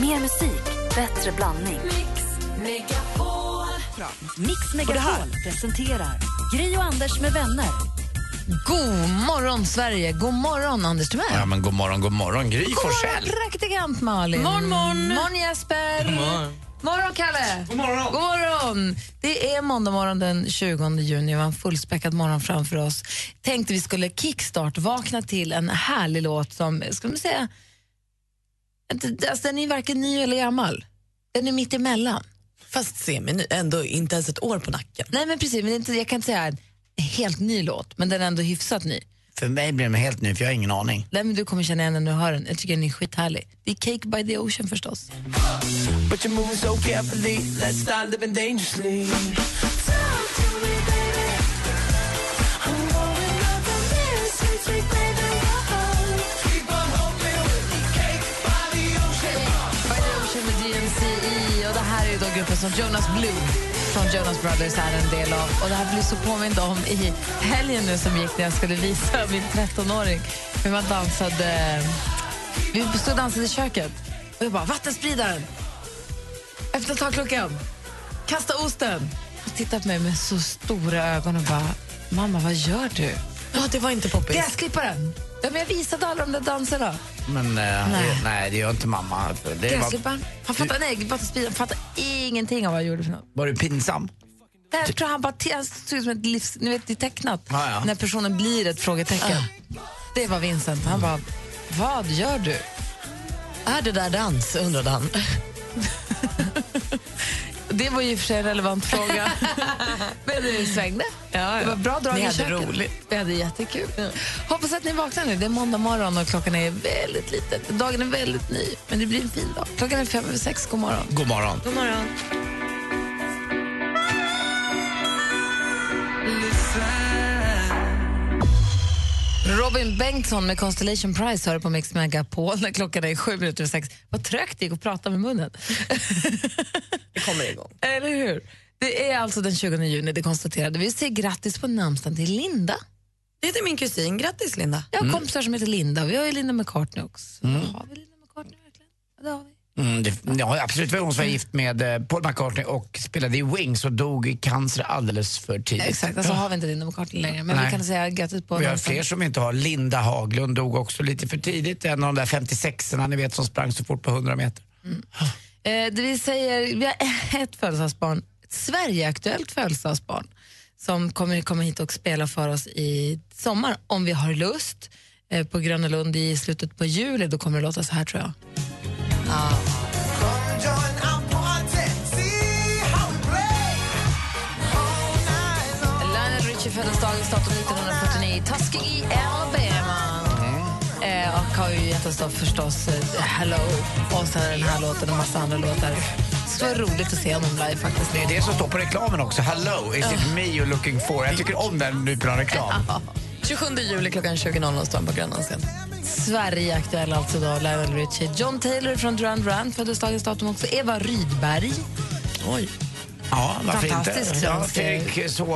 Mer musik, bättre blandning. Mix Megapol. Mix Megapol presenterar Gri och Anders med vänner. God morgon, Sverige! God morgon, Anders Timell. Ja, men god morgon, god morgon, Gry God Forssell. morgon, praktikant Malin. Morgon, morgon. morgon Jesper. God morgon. morgon, Kalle. God morgon. God morgon. Det är måndag morgon den 20 juni. Vi har en fullspäckad morgon framför oss. Tänkte vi skulle kickstart, vakna till en härlig låt som, ska man säga, alltså, den är varken ny eller gammal. Den är mitt emellan. Fast semi ändå inte ens ett år på nacken. Nej, men precis. Men det är inte, jag kan inte säga en helt ny låt, men den är ändå hyfsat ny. För mig blir den helt ny, för jag har ingen aning. Nej, men du kommer känna igen den när du hör den. Jag tycker den är skithärlig. Det är Cake by the Ocean förstås. But you're moving so carefully. Let's start living dangerously. By gruppen som Jonas Blue från Jonas Brothers är en del av. Och det här blir så påmind om i helgen nu som gick när jag skulle visa min 13-åring hur man dansade. Vi stod och dansade i köket och jag bara vattenspridaren, öppna takluckan, kasta osten. Och tittade på mig med så stora ögon och bara mamma vad gör du? Ja, det var inte poppis. Gräsklipparen! Ja, men jag visade alla de där danserna. Men eh, Nej. nej. det gör inte mamma. Det var, Gräsklipparen. Han fattar, nej, vattenspridaren fattar ingenting av vad jag gjorde för något. var du pinsam? Nej, Jag tror han bara han såg ut som ett livs... Ni vet, det är tecknat. Ja, ja. När personen blir ett frågetecken. Det var Vincent. Han bara, vad gör du? Är det där dans, undrade han. Det var ju i och för sig en relevant fråga. Men det svängde. Ja, Det var bra drag Ni i hade köket. roligt. Vi hade jättekul. Hoppas att ni vaknar nu. Det är måndag morgon och klockan är väldigt liten. Dagen är väldigt ny, men det blir en fin dag. Klockan är fem över sex. God morgon. God morgon. God morgon. Robin Bengtsson med Constellation Prize hör på Mix Megapol när klockan är sju minuter över sex. Vad trögt det gick att prata med munnen. Det kommer igång. Eller hur? Det är alltså den 20 juni, det konstaterade vi. Säger grattis på namnsdagen till Linda. Det heter min kusin. Grattis, Linda. Jag har kompisar som heter Linda. Vi har ju Linda McCartney också. Har vi Linda McCartney verkligen? Ja, det har vi. Mm, det, ja, absolut. Hon som var gift med eh, Paul McCartney och spelade i Wings och dog i cancer alldeles för tidigt. Exakt, alltså har vi inte Linda McCartney längre. Men vi Nej. kan säga grattis på Vi har fler som inte har. Linda Haglund dog också lite för tidigt. En av de där 56orna ni vet som sprang så fort på 100 meter. Eh, det vi säger, vi har ett födelsedagsbarn, ett Sverigeaktuellt födelsedagsbarn som kommer komma hit och spela för oss i sommar om vi har lust. Eh, på Gröna Lund i slutet på juli, då kommer det låta så här tror jag. Lionel Richie föddes dagens datum 1949 i Tuskegee, Alabama. Eh, och har ju gett oss då förstås eh, Hello och sen den här låten och massa andra låtar. Det skulle vara roligt att se honom live faktiskt. Det är det som står på reklamen också. Hello, is it me you're looking for? Jag tycker om den typen av reklam. 27 juli klockan 20.00 står han på Grönan scen. Sverige aktuell alltså då, Lionel Richie. John Taylor från Duran Duran föddes dagens datum också. Eva Rydberg. Oj. Ja, varför Fantastisk inte? Ja, svensk- Fredrik sov,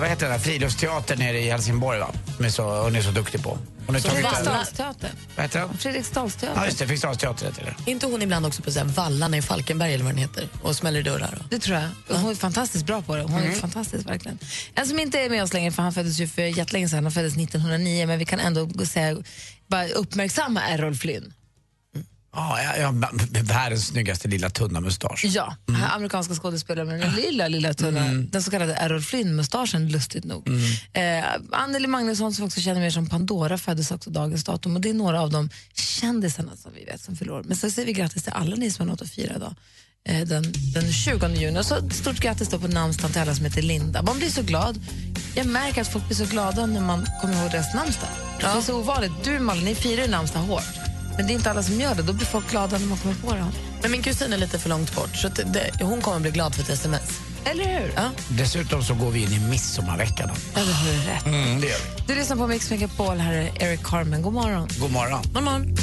vad heter den där friluftsteatern nere i Helsingborg va? Som är så, hon är så duktig på. Hon är över. Fredriksdalsteatern. Vad heter den? Fredriksdalsteatern. Ja, just det. Fredriksdalsteatern heter det. inte hon ibland också på så här Vallarna i Falkenberg eller vad den heter och smäller i dörrar? Och. Det tror jag. Hon är fantastiskt bra på det. Hon är fantastisk verkligen. En som inte är med oss längre, för han föddes ju för jättelänge sedan, han föddes 1909, men vi kan ändå gå- säga, bara uppmärksamma Errol Flynn. Ja, ja, ja, världens snyggaste lilla tunna mustasch. Ja, är amerikanska skådespelare med den lilla, lilla tunna, den så kallade Errol Flynn-mustaschen, lustigt nog. Eh, Anneli Magnusson, som också känner mer som Pandora, föddes också dagens datum och det är några av de kändisarna som vi vet som fyller år. Men så säger vi grattis till alla ni som har något att fira idag. Eh, den, den 20 juni. Och så stort grattis då på namnsdagen till alla som heter Linda. Man blir så glad. Jag märker att folk blir så glada när man kommer ihåg deras namnsdag. Det är så ovanligt. Du Malin, ni firar ju namnsdag hårt. Men det är inte alla som gör det. Då blir folk glada när man kommer på det. Men min kusin är lite för långt bort så det, hon kommer bli glad för ett sms. Eller hur? Ja. Dessutom så går vi in i midsommarveckan. Ja, det har du rätt. Mm, det gör vi. Du lyssnar på Mix Megapol. Här är Eric Carmen. God morgon. God morgon. God morgon.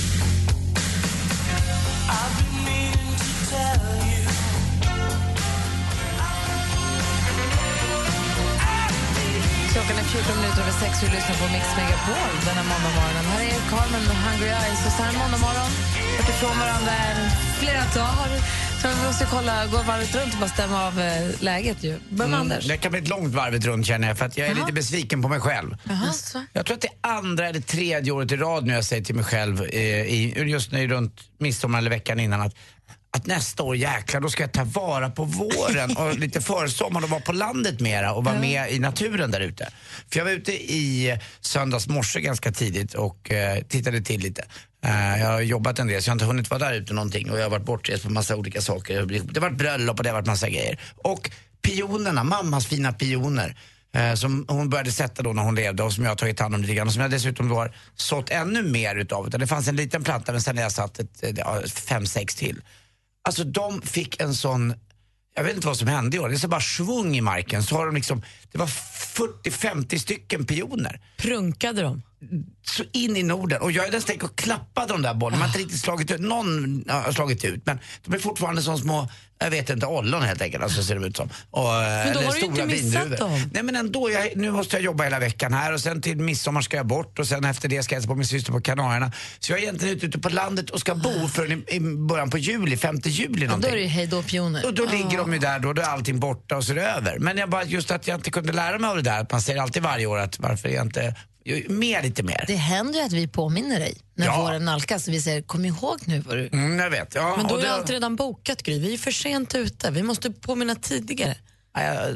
Klockan är 14 minuter över 6 vi lyssnar på Mix Megapol den här måndagmorgonen. Här är Carmen med Hungry Eyes och så här måndagmorgon. Varit ifrån varandra flera dagar. Så vi måste kolla, gå varvet runt och bara stämma av eh, läget. Ju. Börja med Anders. Det kan bli ett långt varvet runt känner jag för att jag är lite besviken på mig själv. Jaså? Jag tror att det är andra eller tredje året i rad nu jag säger till mig själv, eh, i, just nu runt midsommar eller veckan innan, att att nästa år jäklar då ska jag ta vara på våren och lite försommar och vara på landet mera och vara med i naturen där ute. För jag var ute i söndags morse ganska tidigt och eh, tittade till lite. Eh, jag har jobbat en del så jag har inte hunnit vara där ute någonting och jag har varit bortrest på massa olika saker. Det har varit bröllop och det har varit massa grejer. Och pionerna, mammas fina pioner eh, som hon började sätta då när hon levde och som jag har tagit hand om lite grann och som jag dessutom då har sått ännu mer utav. Det fanns en liten planta men sen har jag satt ett, eh, fem, sex till. Alltså de fick en sån, jag vet inte vad som hände i år, det är så bara svung i marken. Så har de liksom, det var 40-50 stycken pioner. Prunkade de? Så in i Norden. Och jag är nästan och klappade de där bollarna. Man har inte riktigt slagit ut, någon har slagit ut men de är fortfarande som små, jag vet inte, ollon helt enkelt. Alltså ser de ut som. Och, men då har du inte missat dem. Nej men ändå, jag, nu måste jag jobba hela veckan här och sen till midsommar ska jag bort och sen efter det ska jag hälsa på min syster på Kanarierna. Så jag är egentligen ute, ute på landet och ska bo förrän i, i början på juli, 5 juli någonting. Då är det ju hej då pioner. Och då ligger de ju där då, då är allting borta och så är det över. Men jag bara, just att jag inte kunde lära mig av det där, att man säger alltid varje år att varför är jag inte mer lite mer. Det händer ju att vi påminner dig när Ja. våren nalkas. Vi säger kom ihåg nu vad du... Mm, jag vet. Ja, Men då är det allt redan bokat, Gry. Vi är för sent ute. Vi måste påminna tidigare.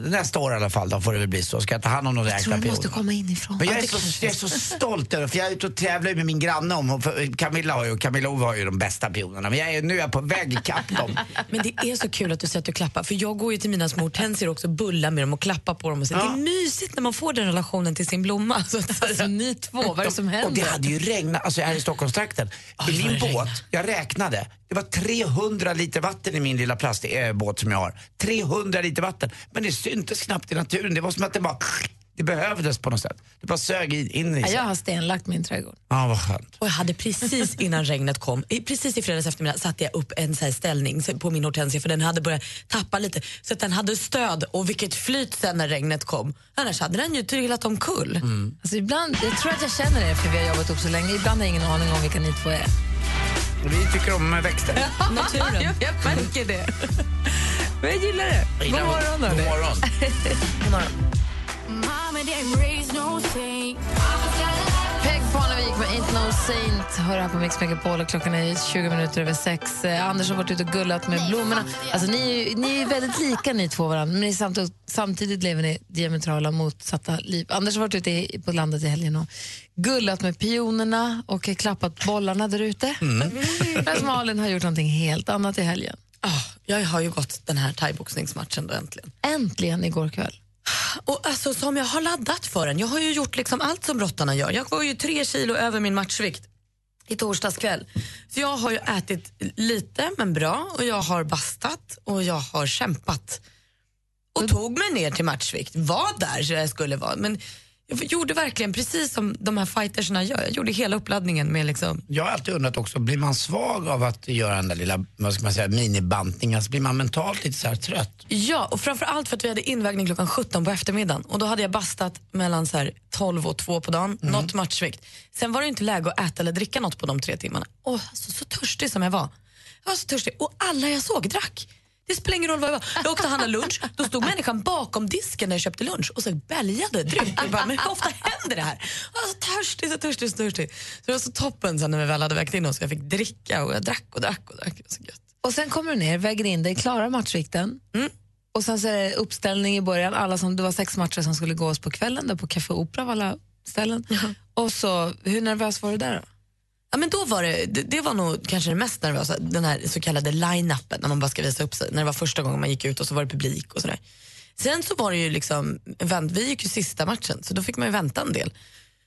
Nästa år i alla fall, då får det väl bli så. Ska jag ta hand om de Jag tror du måste komma inifrån. Men jag Ja, är, det så, jag är så stolt över för jag är ute och tävlar med min granne om, och Camilla har ju, Camilla Ove har ju de bästa pionerna. Men jag är, nu är jag på väg ikapp dem. Men det är så kul att du säger att du klappar. För jag går ju till mina små hortensior också och bullar med dem och klappar på dem. Och så. Ja. Det är mysigt när man får den relationen till sin blomma. Så att, Alltså, ni två, vad är det som händer? Och det hade ju regnat, alltså här i Stockholmstrakten. I min båt, regnar. jag räknade, det var 300 liter vatten i min lilla plastbåt som jag har. 300 liter vatten. Men det syntes knappt i naturen. Det var som att det bara, det behövdes på något sätt. Det bara sög in, i Ja, sig. jag har stenlagt min trädgård. Ja, vad skönt. och jag hade precis innan regnet kom, precis i fredags eftermiddag satte jag upp en så ställning på min hortensia för den hade börjat tappa lite så att den hade stöd och vilket flyt sen när regnet kom. Annars hade den ju trillat omkull. Alltså, ibland, jag tror att jag känner er för vi har jobbat ihop så länge. Ibland har jag ingen aning om vilka ni två är. Vi tycker om växter. Naturen. jag, jag märker det. Men jag gillar det. God morgon, God hörni. morgon. Peg Parnevik med Ain't No Saint hör här på Mix Megapol och klockan är 20 minuter över sex. Eh, Anders har varit ute och gullat med blommorna. Alltså, ni, ni är väldigt lika ni två varandra, men ni samtidigt, samtidigt lever ni diametrala motsatta liv. Anders har varit ute i, på landet i helgen och gullat med pionerna och klappat bollarna där ute. Medan Malin har gjort någonting helt annat i helgen. Ah, jag har ju gått den här thaiboxningsmatchen då äntligen. Äntligen igår kväll. Och alltså, som jag har laddat för den. Jag har ju gjort liksom allt som brottarna gör. Jag var ju tre kilo över min matchvikt i torsdags kväll. Så jag har ju ätit lite men bra och jag har bastat och jag har kämpat. Och tog mig ner till matchvikt. Var där så jag skulle vara. Men jag gjorde verkligen precis som de här fightersna gör. Jag gjorde hela uppladdningen med liksom Jag har alltid undrat också, blir man svag av att göra den där lilla, vad ska man säga, minibantningen? Alltså blir man mentalt lite så trött? Ja, och framför allt för att vi hade invägning klockan 17 på eftermiddagen och då hade jag bastat mellan så här 12 och 2 på dagen, något matchvikt. Sen var det inte läge att äta eller dricka något på de tre timmarna. Och alltså, så törstig som jag var. Jag var så törstig och alla jag såg drack. Det spelar ingen roll vad jag var. Jag åkte och handlade lunch, då stod människan bakom disken när jag köpte lunch och så bälgade dryck. Jag bara, men hur ofta händer det här? Jag var så törstig, så törstig, så törstig. Så det var så toppen sen när vi väl hade vägt in oss. Jag fick dricka och jag drack och drack och drack. Så gött. Och sen kommer du ner, väger in dig, klarar matchvikten. Och sen så är det uppställning i början. Alla som, det var sex matcher som skulle gås på kvällen där på Café Opera av alla ställen. Och så, hur nervös var du där då? Ja, men då var det, det, det var nog kanske det mest nervösa, den här så kallade line-upen när man bara ska visa upp sig. När det var första gången man gick ut och så var det publik och sådär. Sen så var det ju liksom, vi gick ju sista matchen så då fick man ju vänta en del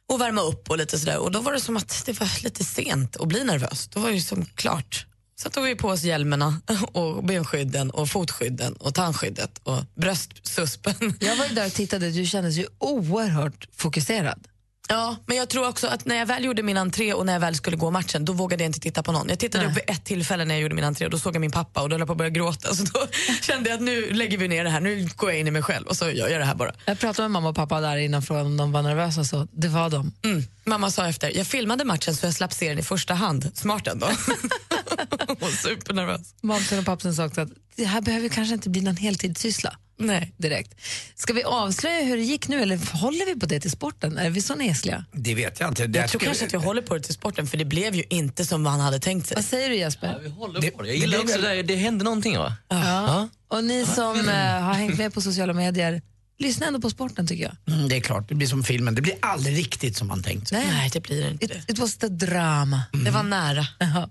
och värma upp och lite sådär. Och då var det som att det var lite sent att bli nervös. Då var det ju som klart. Så tog vi på oss hjälmarna och benskydden och fotskydden och tandskyddet och bröstsuspen. Jag var ju där och tittade, du kändes ju oerhört fokuserad. Ja, men jag tror också att när jag väl gjorde min entré och när jag väl skulle gå matchen, då vågade jag inte titta på någon. Jag tittade Nej. upp vid ett tillfälle när jag gjorde min entré och då såg jag min pappa och då höll jag på att börja gråta. Så då kände jag att nu lägger vi ner det här, nu går jag in i mig själv och så gör jag det här bara. Jag pratade med mamma och pappa där innan frågan om de var nervösa, så det var de. Mm. Mamma sa efter, jag filmade matchen så jag slapp se den i första hand. Smart ändå. Hon var supernervös. Mamsen och pappsen sa också att det här behöver kanske inte bli någon heltidssyssla Nej. direkt. Ska vi avslöja hur det gick nu eller håller vi på det till sporten? Är vi så nesliga? Det vet jag inte. Det Jag tror kanske att vi håller på det till sporten för det blev ju inte som man hade tänkt sig. Vad säger du Jesper? Vi håller Det- på det. Jag det gillar blir också det, det hände någonting va? Ja. Och ni som eh, har hängt med på sociala medier, lyssna ändå på sporten tycker jag. Mm, det är klart, det blir som filmen. Det blir aldrig riktigt som man tänkt sig. Nej, det blir det inte. It, it was the drama. Det var nära. Ja.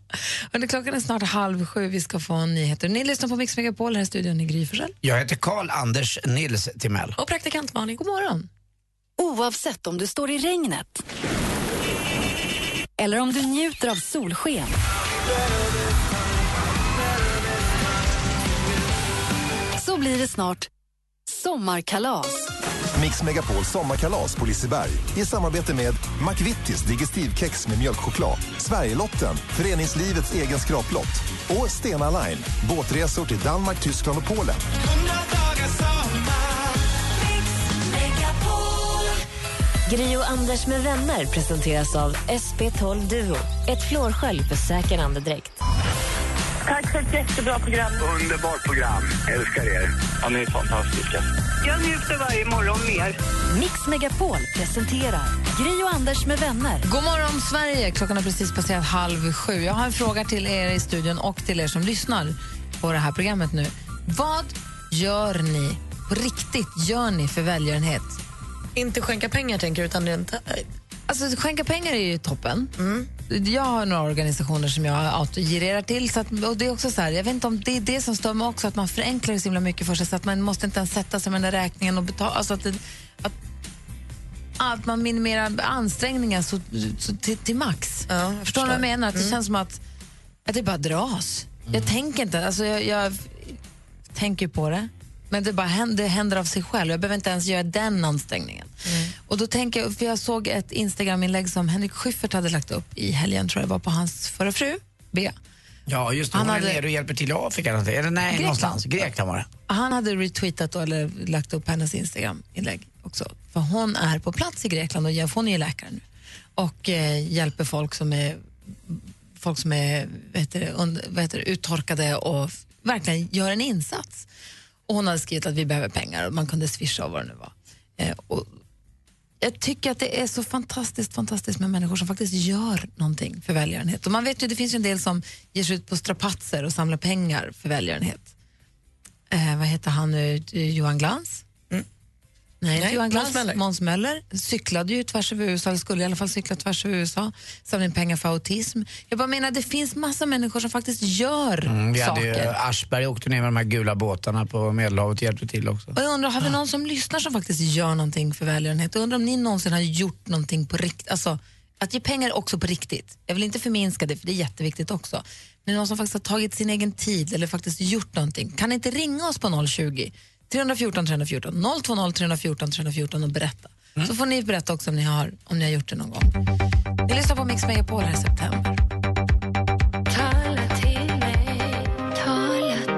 Hörrni, klockan är snart halv sju, vi ska få nyheter. Ni lyssnar på Mix Megapol här i studion i Gry. Jag heter Karl Anders Nils Timell. Och praktikant Malin. God morgon. Oavsett om du står i regnet eller om du njuter av solsken. Så blir det snart sommarkalas. Mix Megapol sommarkalas på Liseberg i samarbete med McVittys Digestivkex med mjölkchoklad, Sverigelotten, föreningslivets egen skraplott och Stena Line, båtresor till Danmark, Tyskland och Polen. Gri och Anders med vänner presenteras av SP12 Duo. Ett flårskölj för säker andedräkt. Tack för ett jättebra program. Underbart program. Älskar er. Ja, ni är fantastiska. Jag njuter varje morgon mer. Mix Megapol presenterar Gry och Anders med vänner. God morgon, Sverige! Klockan har precis passerat halv sju. Jag har en fråga till er i studion och till er som lyssnar på det här programmet nu. Vad gör ni, på riktigt, gör ni för välgörenhet? Inte skänka pengar tänker du, utan rent... Alltså, skänka pengar är ju toppen. Jag har några organisationer som jag autogirerar till. Så att, och det är också så här, jag vet inte om det är det som stör mig också, att man förenklar det så himla mycket för sig så att man måste inte ens sätta sig med den där räkningen och betala. Alltså att, det, att, att man minimerar ansträngningar så, så till, till max. Ja, jag förstår du vad jag menar? Att det känns som att, att det bara dras. Jag tänker inte, alltså jag, jag tänker på det. Men det, bara händer, det händer av sig själv. Jag behöver inte ens göra den ansträngningen. Och då tänker jag, för jag såg ett Instagram-inlägg som Henrik Schyffert hade lagt upp i helgen, tror jag var på hans förra fru, Bea. Ja, just det. Han Hon hade- är nere och hjälper till i Afrika. eller nej, Grekland. någonstans. Grekland var det. Han hade retweetat då, eller lagt upp hennes Instagram-inlägg också. För hon är på plats i Grekland och hon är läkare nu. Och eh, hjälper folk som är, folk som är vad heter det, und, vad heter det, uttorkade och verkligen gör en insats. Och hon hade skrivit att vi behöver pengar och man kunde swisha och vad det nu var. Eh, och jag tycker att det är så fantastiskt fantastiskt med människor som faktiskt gör någonting för välgörenhet. Och man vet ju, det finns ju en del som ger sig ut på strapatser och samlar pengar för välgörenhet. Eh, vad heter han nu? Eh, Johan Glans? Nej, Nej, Johan Glans. Måns Möller. Cyklade ju tvärs över USA, eller skulle i alla fall cykla tvärs över USA, samla in pengar för autism. Jag bara menar, det finns massa människor som faktiskt gör Mm, vi hade ju, saker. Aschberg åkte ner med de här gula båtarna på Medelhavet och hjälpte till också. Och jag undrar, har vi någon som lyssnar som faktiskt gör någonting för välgörenhet? Jag undrar om ni någonsin har gjort någonting på riktigt. Alltså, att ge pengar också på riktigt. Jag vill inte förminska det, för det är jätteviktigt också. Men någon som faktiskt har tagit sin egen tid eller faktiskt gjort någonting. Kan ni inte ringa oss på 020 314 314 020 314 314 och berätta. Så får ni berätta också om ni har, om ni har gjort det någon gång. Ni lyssnar på Mix Megapol här i september.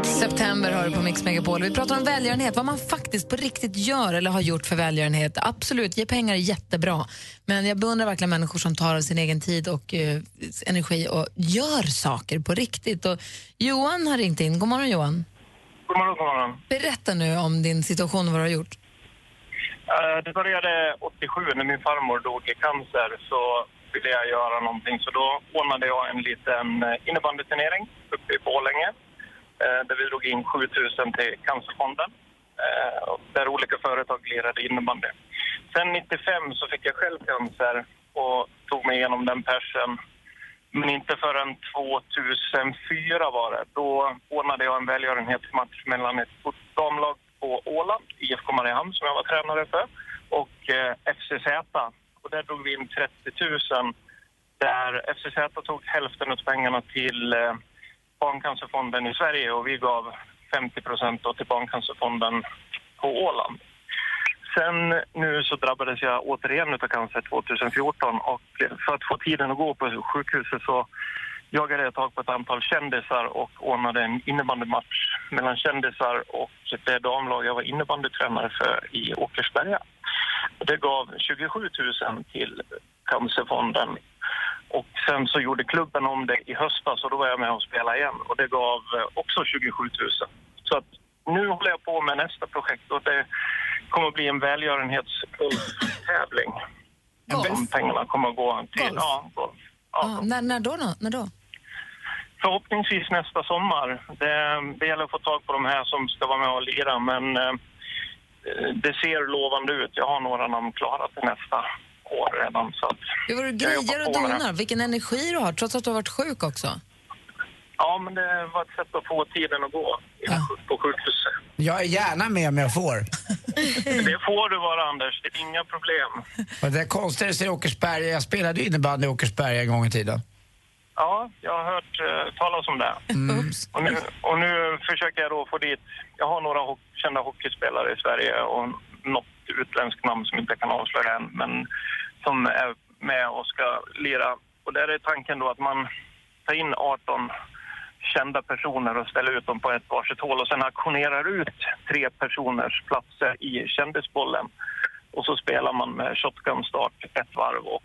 September har du på Mix Megapol. Vi pratar om välgörenhet, vad man faktiskt på riktigt gör eller har gjort för välgörenhet. Absolut, ge pengar är jättebra. Men jag beundrar verkligen människor som tar av sin egen tid och eh, energi och gör saker på riktigt. Och Johan har ringt in. God morgon Johan. God morgon, god morgon. Berätta nu om din situation och vad du har gjort. Eh, Det började 87 när min farmor dog i cancer så ville jag göra någonting. Så då ordnade jag en liten eh, innebandyturnering uppe i Borlänge eh, där vi drog in 7000 till Cancerfonden där olika företag lirade innebandy. Sen 95 så fick jag själv cancer och tog mig igenom den persen. Men inte förrän 2004 var det. Då ordnade jag en välgörenhetsmatch mellan ett damlag på Åland, IFK Mariehamn som jag var tränare för, och eh, FCZ. Och där drog vi in 30 000 där FCZ tog hälften av pengarna till eh, Barncancerfonden i Sverige och vi gav 50 procent till Barncancerfonden på Åland sen nu så drabbades jag återigen av cancer 2014 och för att få tiden att gå på sjukhuset så jagade jag tag på ett antal kändisar och ordnade en innebandymatch mellan kändisar och det damlag jag var innebandytränare för i Åkersberga. Det gav 27 000 till Cancerfonden. Och sen så gjorde klubben om det i höstas och då var jag med och spelade igen och det gav också 27 000. Så att nu håller jag på med nästa projekt och det kommer att bli en välgörenhetstävling. De pengarna kommer att gå till... Golf? Ja, golf. Ja, Ah, när, när då? då? När då? Förhoppningsvis nästa sommar. Det, det gäller att få tag på de här som ska vara med och lira, men eh, det ser lovande ut. Jag har några namn klara till nästa år redan. Så att du grejer och donar. Vilken energi du har, trots att du har varit sjuk också. Ja, men det var ett sätt att få tiden att gå på sjukhuset. Jag är gärna med om jag får. Det får du vara, Anders. Det är inga problem. Och det är konstigt i Åkersberga. Jag spelade ju innebandy i Åkersberga en gång i tiden. Ja, jag har hört eh, talas om det. Mm. Och nu, och nu försöker jag då få dit... Jag har några ho- kända hockeyspelare i Sverige och något utländskt namn som inte kan avslöja än, men som är med och ska lira. Och där är tanken då att man tar in 18 kända personer och ställer ut dem på ett varsitt hål och sen auktionerar ut tre personers platser i kändisbollen. Och så spelar man med shotgun start ett varv och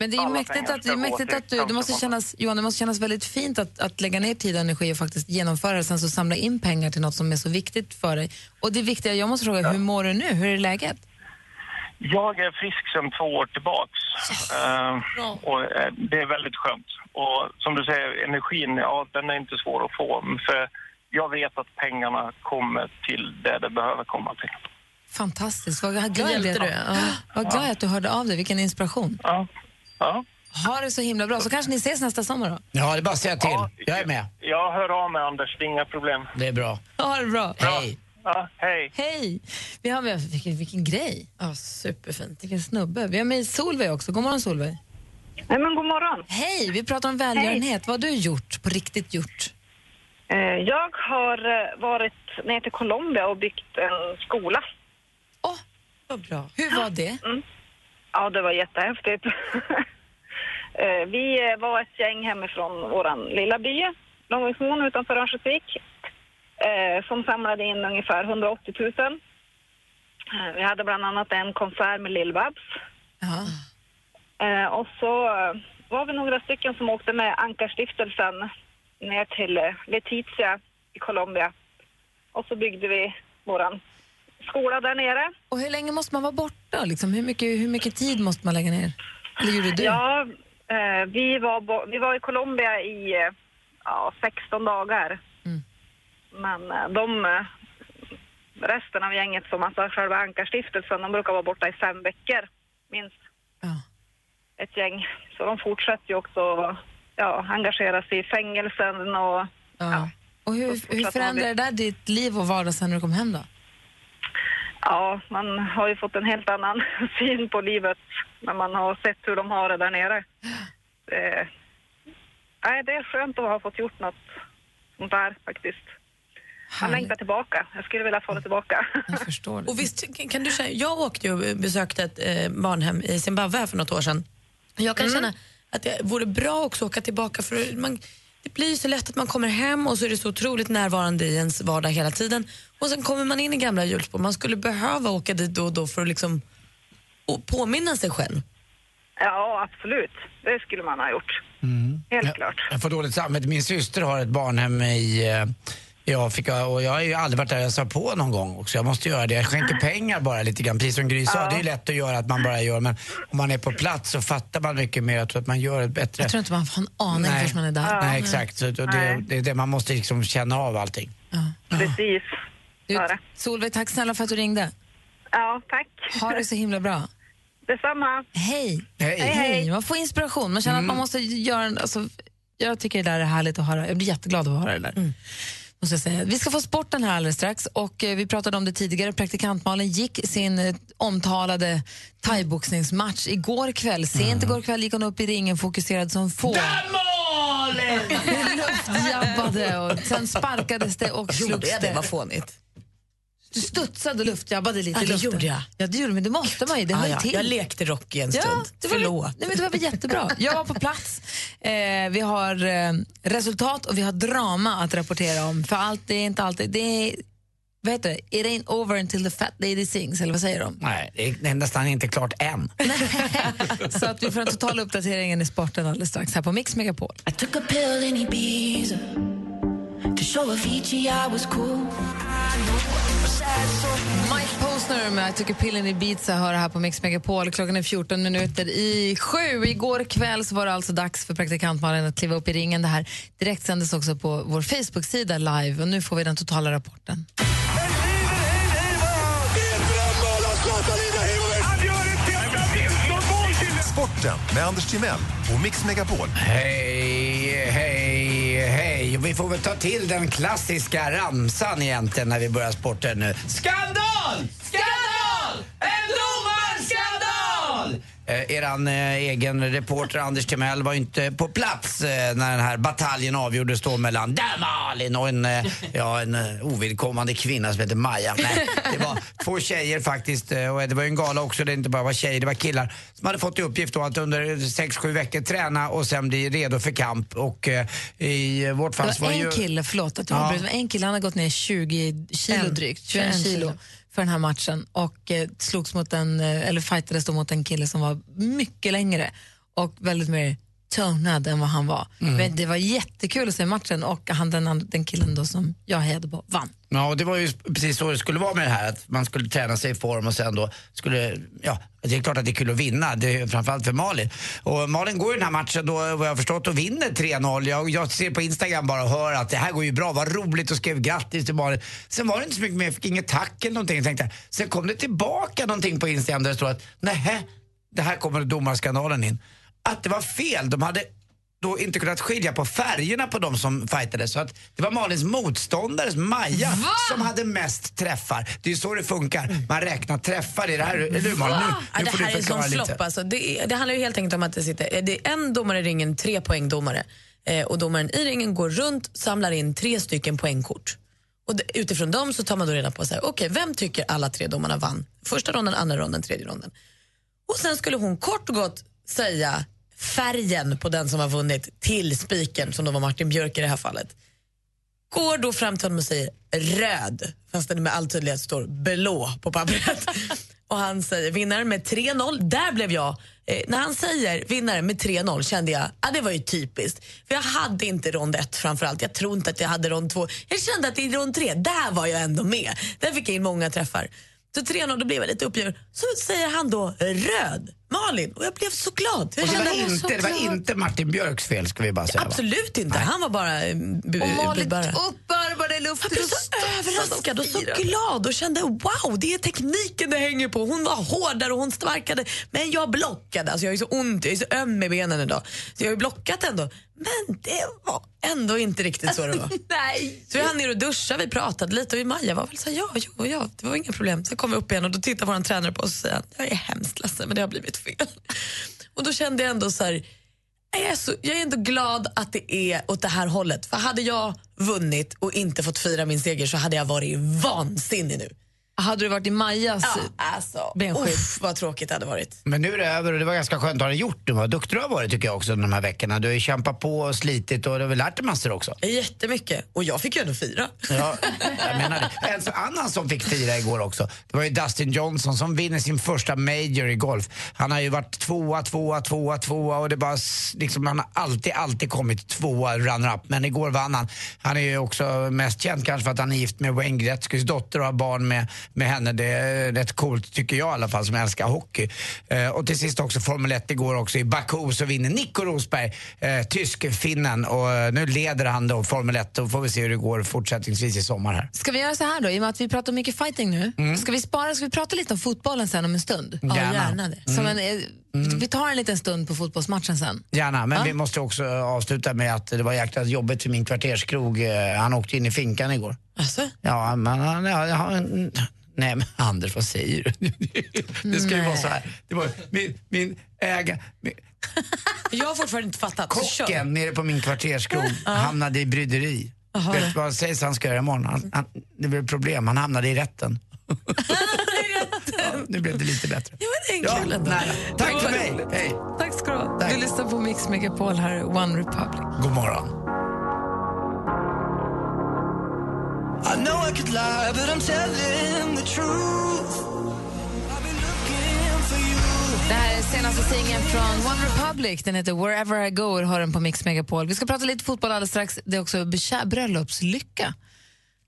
Men det är mäktigt att, det är mäktigt att du, det måste kännas, Johan, det måste kännas väldigt fint att, att lägga ner tid och energi och faktiskt genomföra det, sen så samla in pengar till något som är så viktigt för dig. Och det viktiga, jag måste fråga, hur mår du nu? Hur är läget? Jag är frisk sedan två år tillbaks. Eh, och eh, det är väldigt skönt. Och som du säger, energin, ja den är inte svår att få. För jag vet att pengarna kommer till det det behöver komma till. Fantastiskt, vad glad är. du, ja. Vad glad jag är att du hörde av dig, vilken inspiration. Ja. Ja. Ha det så himla bra, så kanske ni ses nästa sommar då? Ja, det är bara att säga till. Ja, Jag är med. Jag hör av mig, Anders. Det är inga problem. Det är bra. Ha det bra. Hej. Ja, hej. Hej! Vi har med, vilken, vilken grej. Ja, superfint. Vilken snubbe. Vi har med Solveig också. God morgon Solveig. Nej, men god morgon. Hej! Vi pratar om välgörenhet. Vad har du gjort, på riktigt gjort? Eh, Jag har eh, varit ner till Colombia och byggt en skola. Åh, vad bra. Hur var det? Ja, det var jättehäftigt. Eh, Vi var ett gäng hemifrån vår lilla by, Långviksmon utanför Örnsköldsvik, eh, som samlade in ungefär 180 000. Eh, Vi hade bland annat en konsert med Lill-Babs. Ja. Eh, och så eh, var vi några stycken som åkte med Ankarstiftelsen ner till eh, Letizia i Colombia. Och så byggde vi våran skola där nere. Och hur länge måste man vara borta? Liksom? Hur, mycket, hur mycket tid måste man lägga ner? Eller gjorde du? Ja, vi, var vi var i Colombia i ja, 16 dagar. Men eh, de, eh, resten av gänget som alltså själva Ankarstiftelsen, de brukar vara borta i fem veckor minst. Ja. Ett gäng. Så de fortsätter ju också ja, engagera sig i fängelsen och Ja. Och hur, hur förändrade det där ditt liv och vardag sen när du kom hem då? Ja, man har ju fått en helt annan syn på livet när man har sett hur de har det där nere. Det, nej, det är skönt att ha fått gjort något sånt där faktiskt. Man längtar tillbaka. Jag skulle vilja få det tillbaka. Jag förstår det. Och visst kan du känna, jag åkte ju och besökte ett eh, barnhem i Zimbabwe för något år sedan. Jag kan känna att det vore bra också att åka tillbaka för man, det blir ju så lätt att man kommer hem och så är det så otroligt närvarande i ens vardag hela tiden och sen kommer man in i gamla hjulspår. Man skulle behöva åka dit då och då för att liksom och påminna sig själv. Ja, absolut. Det skulle man ha gjort. Helt klart. Jag får dåligt samvete. Min syster har ett barnhem i, eh, i Afrika och jag har ju aldrig varit där jag sa på någon gång också. Jag måste göra det. Jag skänker pengar bara lite grann. Precis som Gry sa, det är lätt att göra att man bara gör men om man är på plats så fattar man mycket mer. Jag tror att man gör ett bättre... Jag tror inte man får en aning Nej. förrän man är där. Nej, exakt. Så det, det, det är det man måste liksom känna av allting. Precis. Du, Ja. Solveig, tack snälla för att du ringde. Ja, tack. Ha det så himla bra. Detsamma. Hej. Hej. Hej. Man får inspiration. Man känner att man måste göra... Alltså, jag tycker det där är härligt att höra. Jag blir jätteglad av att höra det där. Måste jag säga. Vi ska få sporten här alldeles strax. Och eh, vi pratade om det tidigare. Praktikantmalen gick sin eh, omtalade thaiboxningsmatch igår kväll. Sent igår kväll gick hon upp i ringen fokuserad som få. Luftjabbade och sen sparkades det och slogs det? det. Vad fånigt. Du studsade och luftjabbade lite Ja, i det gjorde jag. Ja, det gjorde men det måste man ju. Det Ah, ja. till. Jag lekte Rocky en Ja, stund. det var, Förlåt. Nej, men det var väl jättebra. Jag var på plats. Eh, vi har eh, resultat och vi har drama att rapportera om. För allt det är inte alltid... Det är, vad heter det? It ain't over until the fat lady sings, eller vad säger de? Nej, det är nästan inte klart än. Så att vi får den totala uppdateringen i sporten alldeles strax här på Mix Megapol. I took a pill in Ibiza to show Avicii I was cool. Mike Posner med I took a pill in Ibiza hör här på Mix Megapol. Klockan är 14 minuter i sju. Igår kväll så var det alltså dags för praktikant Malin att kliva upp i ringen. Det här direktsändes också på vår Facebook-sida live och nu får vi den totala rapporten. Sporten med Anders Timell och Mix Megapol. Hej, och Vi får väl ta till den klassiska ramsan egentligen när vi börjar sporten nu. Skandal! Skandal! Ändå! Eh, eran eh, egen reporter Anders Timell var ju inte på plats eh, när den här bataljen avgjordes då mellan där Malin och en, eh, ja, en eh, ovidkommande kvinna som heter Maja. Nej, det var två tjejer faktiskt eh, och det var ju en gala också där det inte bara var tjejer, det var killar som hade fått i uppgift då att under 6-7 veckor träna och sen bli redo för kamp och eh, i vårt fall Det så var var en ju... kille, förlåt att jag Ja. avbryter, var en kille, han har gått ner 20 kilo En. drygt, 21 21 kilo kilo för den här matchen och eh, slogs mot en, eh, eller fightades då mot en kille som var mycket längre och väldigt mer tonad än vad han var. Mm. Men det var jättekul att se matchen och han, den, den killen då som jag hejade på vann. Ja, och det var ju precis så det skulle vara med det här. Att man skulle träna sig i form och sen då skulle, ja, det är klart att det är kul att vinna. Det är framförallt för Malin. Och Malin går ju den här matchen då, vad jag har förstått, och vinner 3-0. Jag, jag ser på Instagram bara och hör att det här går ju bra, vad roligt och skrev grattis till Malin. Sen var det inte så mycket mer, jag fick inget tack eller någonting. Jag tänkte, sen kom det tillbaka någonting på Instagram där det stod att, nej, det här kommer domarskandalen in. Att det var fel, de hade då inte kunnat skilja på färgerna på de som fightades. Så att det var Malins motståndare, Maja, som hade mest träffar. Det är ju så det funkar. Man räknar träffar. Är det här, eller hur Malin? Nu, Ja, nu det här är sån flopp. Alltså. Det, det handlar ju helt enkelt om att det sitter det är en domare i ringen, tre poängdomare. Eh, och domaren i ringen går runt, samlar in tre stycken poängkort. Och det, utifrån dem så tar man då reda på så här, okej, vem tycker alla tre domarna vann? Första ronden, andra ronden, tredje ronden. Och sen skulle hon kort och gott säga färgen på den som har vunnit till spiken, som då var Martin Björk i det här fallet. Går då fram till honom och säger röd, fast det med all tydlighet står blå på pappret. och han säger vinnaren med 3-0, där blev jag. Eh, när han säger vinnaren med 3-0 kände jag, ah, det var ju typiskt. För jag hade inte rond 1 framförallt, jag tror inte att jag hade rond 2. Jag kände att i rond 3, där var jag ändå med. Där fick jag in många träffar. Så 3-0, då blev jag lite uppgiven. Så säger han då röd, Malin, och jag blev så glad. Jag Och det, var inte, så det var inte Martin Björks fel ska vi bara säga. Absolut inte, han var bara eh, bu- Och Malin budbärare. uppvarvade Jag luften blev så överraskad och så glad och kände wow, det är tekniken det hänger på. Hon var hårdare och hon sparkade, men jag blockade. Alltså jag är så ont, jag är så öm i benen idag. Så jag har blockat ändå. Men det var ändå inte riktigt så det var. Nej. Så vi hann ner och duscha, vi pratade lite och Maja var väl så här, ja, jo, ja, det var inga problem. Sen kom vi upp igen och då tittar vår tränare på oss och säger jag är hemskt ledsen men det har blivit fel. Och då kände jag ändå så här, jag är, så, jag är ändå glad att det är åt det här hållet. För hade jag vunnit och inte fått fira min seger så hade jag varit vansinnig nu. Hade du varit i Majas... Ja, alltså, Benskydd. uff, vad tråkigt det hade varit. Men nu är det över och det var ganska skönt att ha det gjort nu. Vad duktig du har varit tycker jag också de här veckorna. Du har ju kämpat på och slitit och du har väl lärt dig massor också. Jättemycket. Och jag fick ju ändå fira. Ja, jag menar det. En så- annan som fick fira igår också, det var ju Dustin Johnson som vinner sin första major i golf. Han har ju varit tvåa, tvåa, tvåa, tvåa och det bara liksom, han har alltid, alltid kommit tvåa runner-up. Men igår vann han. Han är ju också mest känd kanske för att han är gift med Wayne Gretzkys dotter och har barn med, med henne. Det är rätt coolt tycker jag i alla fall som älskar hockey. Eh, och till sist också Formel 1 igår också i Baku så vinner Nico Rosberg, eh, tysk-finnen och eh, nu leder han då Formel 1 och får vi se hur det går fortsättningsvis i sommar här. Ska vi göra så här då, i och med att vi pratar mycket fighting nu, ska vi spara, ska vi prata lite om fotbollen sen om en stund? Gärna. Ja, gärna det. Som en, eh, Vi tar en liten stund på fotbollsmatchen sen. Gärna, men Ja. vi måste också avsluta med att det var jäkla jobbigt för min kvarterskrog. Han åkte in i finkan igår. Alltså? Ja, men han... Ja, mm, nej men Anders, vad säger du? Det ska ju vara så här. Det var min, min äga... Min, Jag har fortfarande inte fattat. kocken nere på min kvarterskrog hamnade i bryderi. Jaha, Vet du vad sägs han ska göra imorgon? Han, han, det blev problem, han hamnade i rätten. ja, nu blev det lite bättre. Ja, men det är kul ändå. Tack för mig, hej. Tack ska du ha. Vi lyssnar på Mix Megapol här, One Republic. God morgon. I know I could lie, but I'm telling the truth. I've been looking for you. Det här är senaste singeln från One Republic. Den heter Wherever I Go och har den på Mix Megapol. Vi ska prata lite fotboll alldeles strax. Det är också bröllopslycka.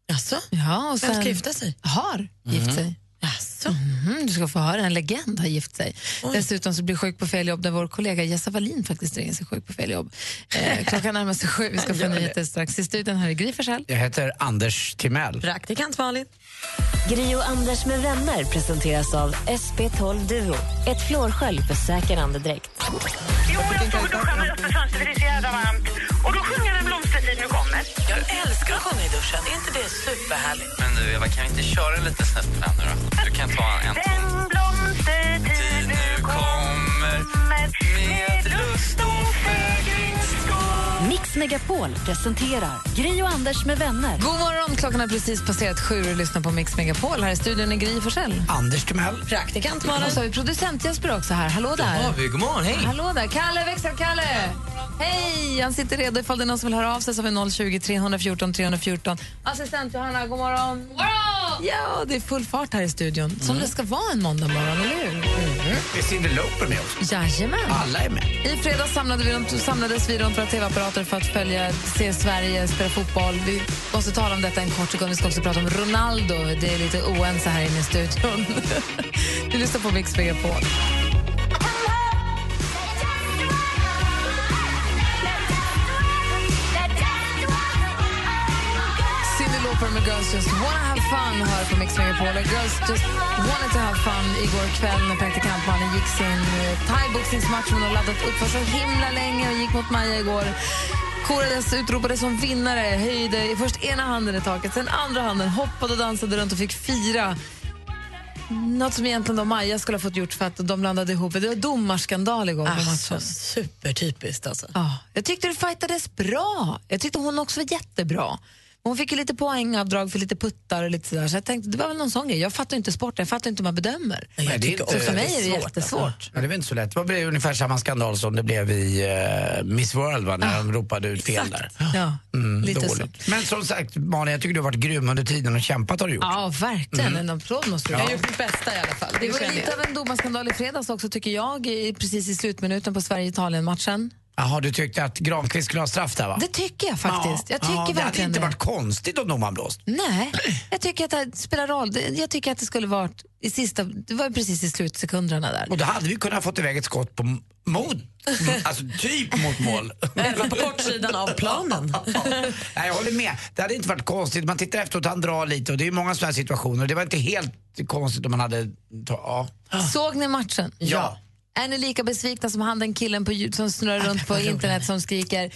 Jaså? Ja, och Vem ska gifta sig? Har gift sig. Jaså? Mhm, du ska få höra, en legend har gift sig. Dessutom så blir sjuk på fel jobb där vår kollega Jessa Wallin faktiskt ringer sig sjuk på fel jobb. Eh, klockan närmar sig sju, vi ska få nyheter strax. I studion här är Gry Forssell. Jag heter Anders Timell. Praktikant Malin. Gri och Anders med vänner presenteras av SP12 Duo. Ett flårskölj för säker andedräkt. Jo, jag stod och duschade med öppet fönster för det är så jävla varmt. Och då Jag älskar att sjunga i duschen. Är inte det superhärligt? Men du Eva, kan vi inte köra lite snett på den nu då? Du kan ta en ton. Den blomstertid nu kommer Mix Megapol presenterar Gri och Anders med vänner. God morgon, klockan har precis passerat sju och lyssnar på Mix Megapol. Här i studion är Gry Forssell. Anders Timell. Praktikant Malin. Och så har vi producent Jesper också här. Hallå där. vi, god morgon, hej! Hallå där, Kalle, växel-Kalle! Hej! Han sitter redo ifall det är någon som vill höra av sig så har vi 020 314 314. Assistent Johanna, god morgon. God morgon! Ja, det är full fart här i studion. Som det ska vara en måndag morgon, eller hur? Det är Cyndi Lauper med också. Jajamän. Alla är med. I fredags samlade vi runt, samlades vi runt våra tv-apparater för att följa, se Sverige spela fotboll. Vi måste tala om detta en kort sekund. Vi ska också prata om Ronaldo. Det är lite oense här inne i studion. du lyssnar på Mix Megapol. Lauper med Girls Just Wanna Have Fun hör på Mix Megapol. Girls Just Wanted to Have Fun igår kväll när praktikantmannen gick sin eh, thaiboxningsmatch. Hon har laddat upp för så himla länge och gick mot Maja igår. Korades, utropades som vinnare, höjde först ena handen i taket, sen andra handen, hoppade och dansade runt och fick fira. Något som egentligen då Maja skulle ha fått gjort för att de blandade ihop. Det var domarskandal igår på Alltså, matchen. supertypiskt alltså. Ja, jag tyckte det fightades bra. Jag tyckte hon också var jättebra. Hon fick ju lite poängavdrag för lite puttar och lite sådär. Så jag tänkte, det var väl någon sån grej. Jag fattar inte sporten, jag fattar inte hur man bedömer. Jag Nej, det är tycker inte- Så för mig är det svårt, jättesvårt. Ja, det var inte så lätt. Det var ungefär samma skandal som det blev i uh, Miss World va? när de ropade ut fel där. Ja, Mm, lite så. dåligt. Men som sagt, Malin, jag tycker du har varit grym under tiden och kämpat har du gjort. Ja, verkligen. En applåd måste du Jag har ha. gjort mitt bästa i alla fall. Det Det var lite jag. av en domarskandal i fredags också tycker jag, i- precis i slutminuten på Sverige-Italien-matchen. Jaha, du tyckte att Granqvist skulle ha straff där va? Det tycker jag faktiskt. Jag tycker ja, det hade verkligen inte det. varit konstigt om domaren blåst. Nej, jag tycker att det spelar roll. Jag tycker att det skulle varit i sista, det var precis i slutsekunderna där. Och då hade vi kunnat fått iväg ett skott på mot, alltså typ mot mål. Även på kortsidan av planen. Nej, jag håller med. Det hade inte varit konstigt. Man tittar efteråt, han drar lite och det är många sådana situationer. Det var inte helt konstigt om man hade... Ja. Såg ni matchen? Ja. Är ni lika besvikna som han den killen på, som snurrar runt på internet som skriker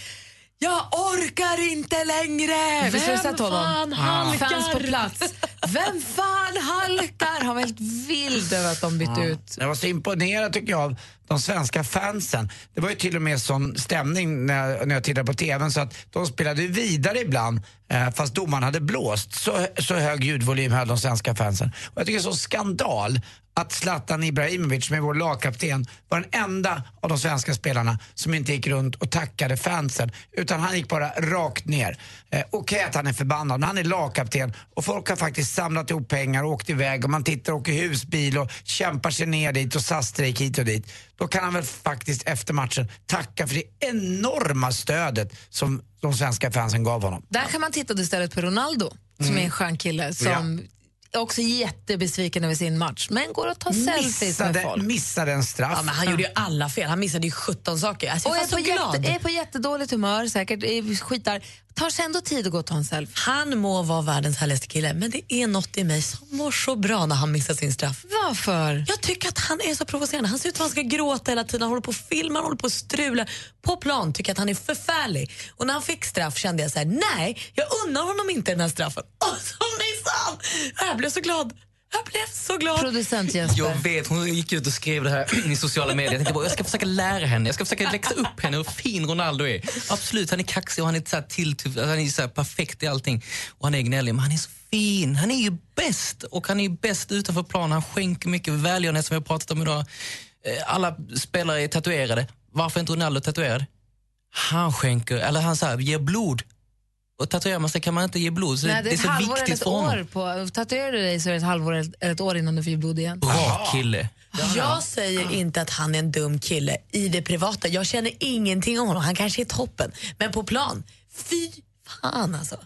jag orkar inte längre! Du sett honom? fan halkar? Fans på plats. Vem fan halkar? Han var helt vild över att de bytte ut. Jag var så imponerad tycker jag av de svenska fansen. Det var ju till och med sån stämning när jag, när jag tittade på TVn så att de spelade vidare ibland eh, fast domaren hade blåst. Så, så hög ljudvolym höll de svenska fansen. Och jag tycker det är så skandal att Zlatan Ibrahimovic, som är vår lagkapten, var den enda av de svenska spelarna som inte gick runt och tackade fansen. Utan han gick bara rakt ner. Eh, Okej att han är förbannad, men han är lagkapten och folk har faktiskt samlat ihop pengar och åkt iväg och man tittar och åker husbil och kämpar sig ner dit och SAS-strejk hit och dit. Då kan han väl faktiskt efter matchen tacka för det enorma stödet som de svenska fansen gav honom. Där kan man titta istället på Ronaldo, som är en skön kille som är också jättebesviken över sin match, men går och tar selfies med Missade, folk. missade en straff. Ja, men han gjorde ju alla fel. Han missade ju 17 saker. Alltså, Och jag är var på, så glad. jätte, är på jättedåligt humör säkert, är skitar. Tar sig ändå tid att gå och ta en selfie. Han må vara världens härligaste kille, men det är något i mig som mår så bra när han missar sin straff. Varför? Jag tycker att han är så provocerande. Han ser ut som att han ska gråta hela tiden. Han håller på att filma, han håller på att strula. På plan tycker jag att han är förfärlig. Och när han fick straff kände jag så här: nej, jag unnar honom inte den här straffen. Och så missade han! Jag blev så glad. Jag blev så glad. Producent Jesper. Jag vet, hon gick ut och skrev det här i sociala medier. Jag tänkte bara, jag ska försöka lära henne, jag ska försöka läxa upp henne hur fin Ronaldo är. Absolut, han är kaxig och han är, så här till, han är så här perfekt i allting. Och han är gnällig, men han är så fin. Han är ju bäst och han är bäst utanför plan. Han skänker mycket välgörenhet som vi har pratat om idag. Eh, Alla spelare är tatuerade. Varför är inte Ronaldo tatuerad? Han skänker, eller han så här, ger blod. Och tatuerar man sig kan man inte ge blod, så Nej, det, det är är så viktigt ett för honom. år. På, tatuerar du dig så är det ett halvår eller ett år innan du får ge blod igen. Bra kille. Jag säger inte att han är en dum kille i det privata. Jag känner ingenting om honom. Han kanske är toppen. Men på plan, fy fan alltså.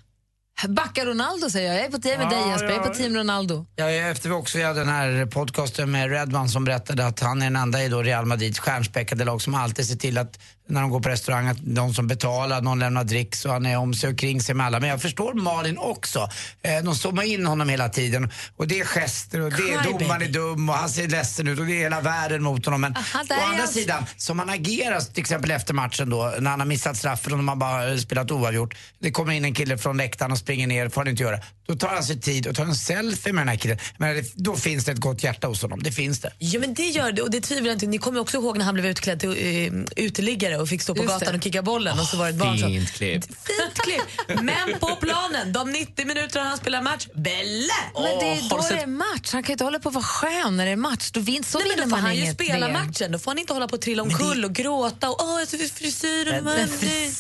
Backa Ronaldo säger jag. Jag är på team med dig Ja, Jesper, jag är på team Ronaldo. Ja, efter vi också hade den här podcasten med Redman som berättade att han är den enda i då Real Madrids stjärnspäckade lag som alltid ser till att när de går på restaurang att någon som betalar, någon lämnar dricks och han är om sig och kring sig med alla. Men jag förstår Malin också. Eh, de zoomar in honom hela tiden och det är gester och det är Cry, domaren är dum och han ser ledsen ut och det är hela världen mot honom. Men Aha, å andra jag- sidan, som han agerar till exempel efter matchen då när han har missat straffen och de har bara spelat oavgjort. Det kommer in en kille från läktaren och springer ner, får han inte göra. Då tar han sig tid och tar en selfie med den här killen. Men då finns det ett gott hjärta hos honom, det finns det. Ja men det gör det och det tvivlar jag inte Ni kommer också ihåg när han blev utklädd till uh, uteliggare och fick stå på Just gatan det. och kicka bollen och så var det ett barn som... Fint klipp. Fint klipp! Men på planen, de 90 minuterna han spelar match, Belle! Men det är då det är match. Han kan inte hålla på att vara skön när det är match. Då vinner, så Nej, men då får man han ju spela VM. matchen. Då får han inte hålla på och trilla omkull och gråta och åh, jag ser frisyren. Men Men,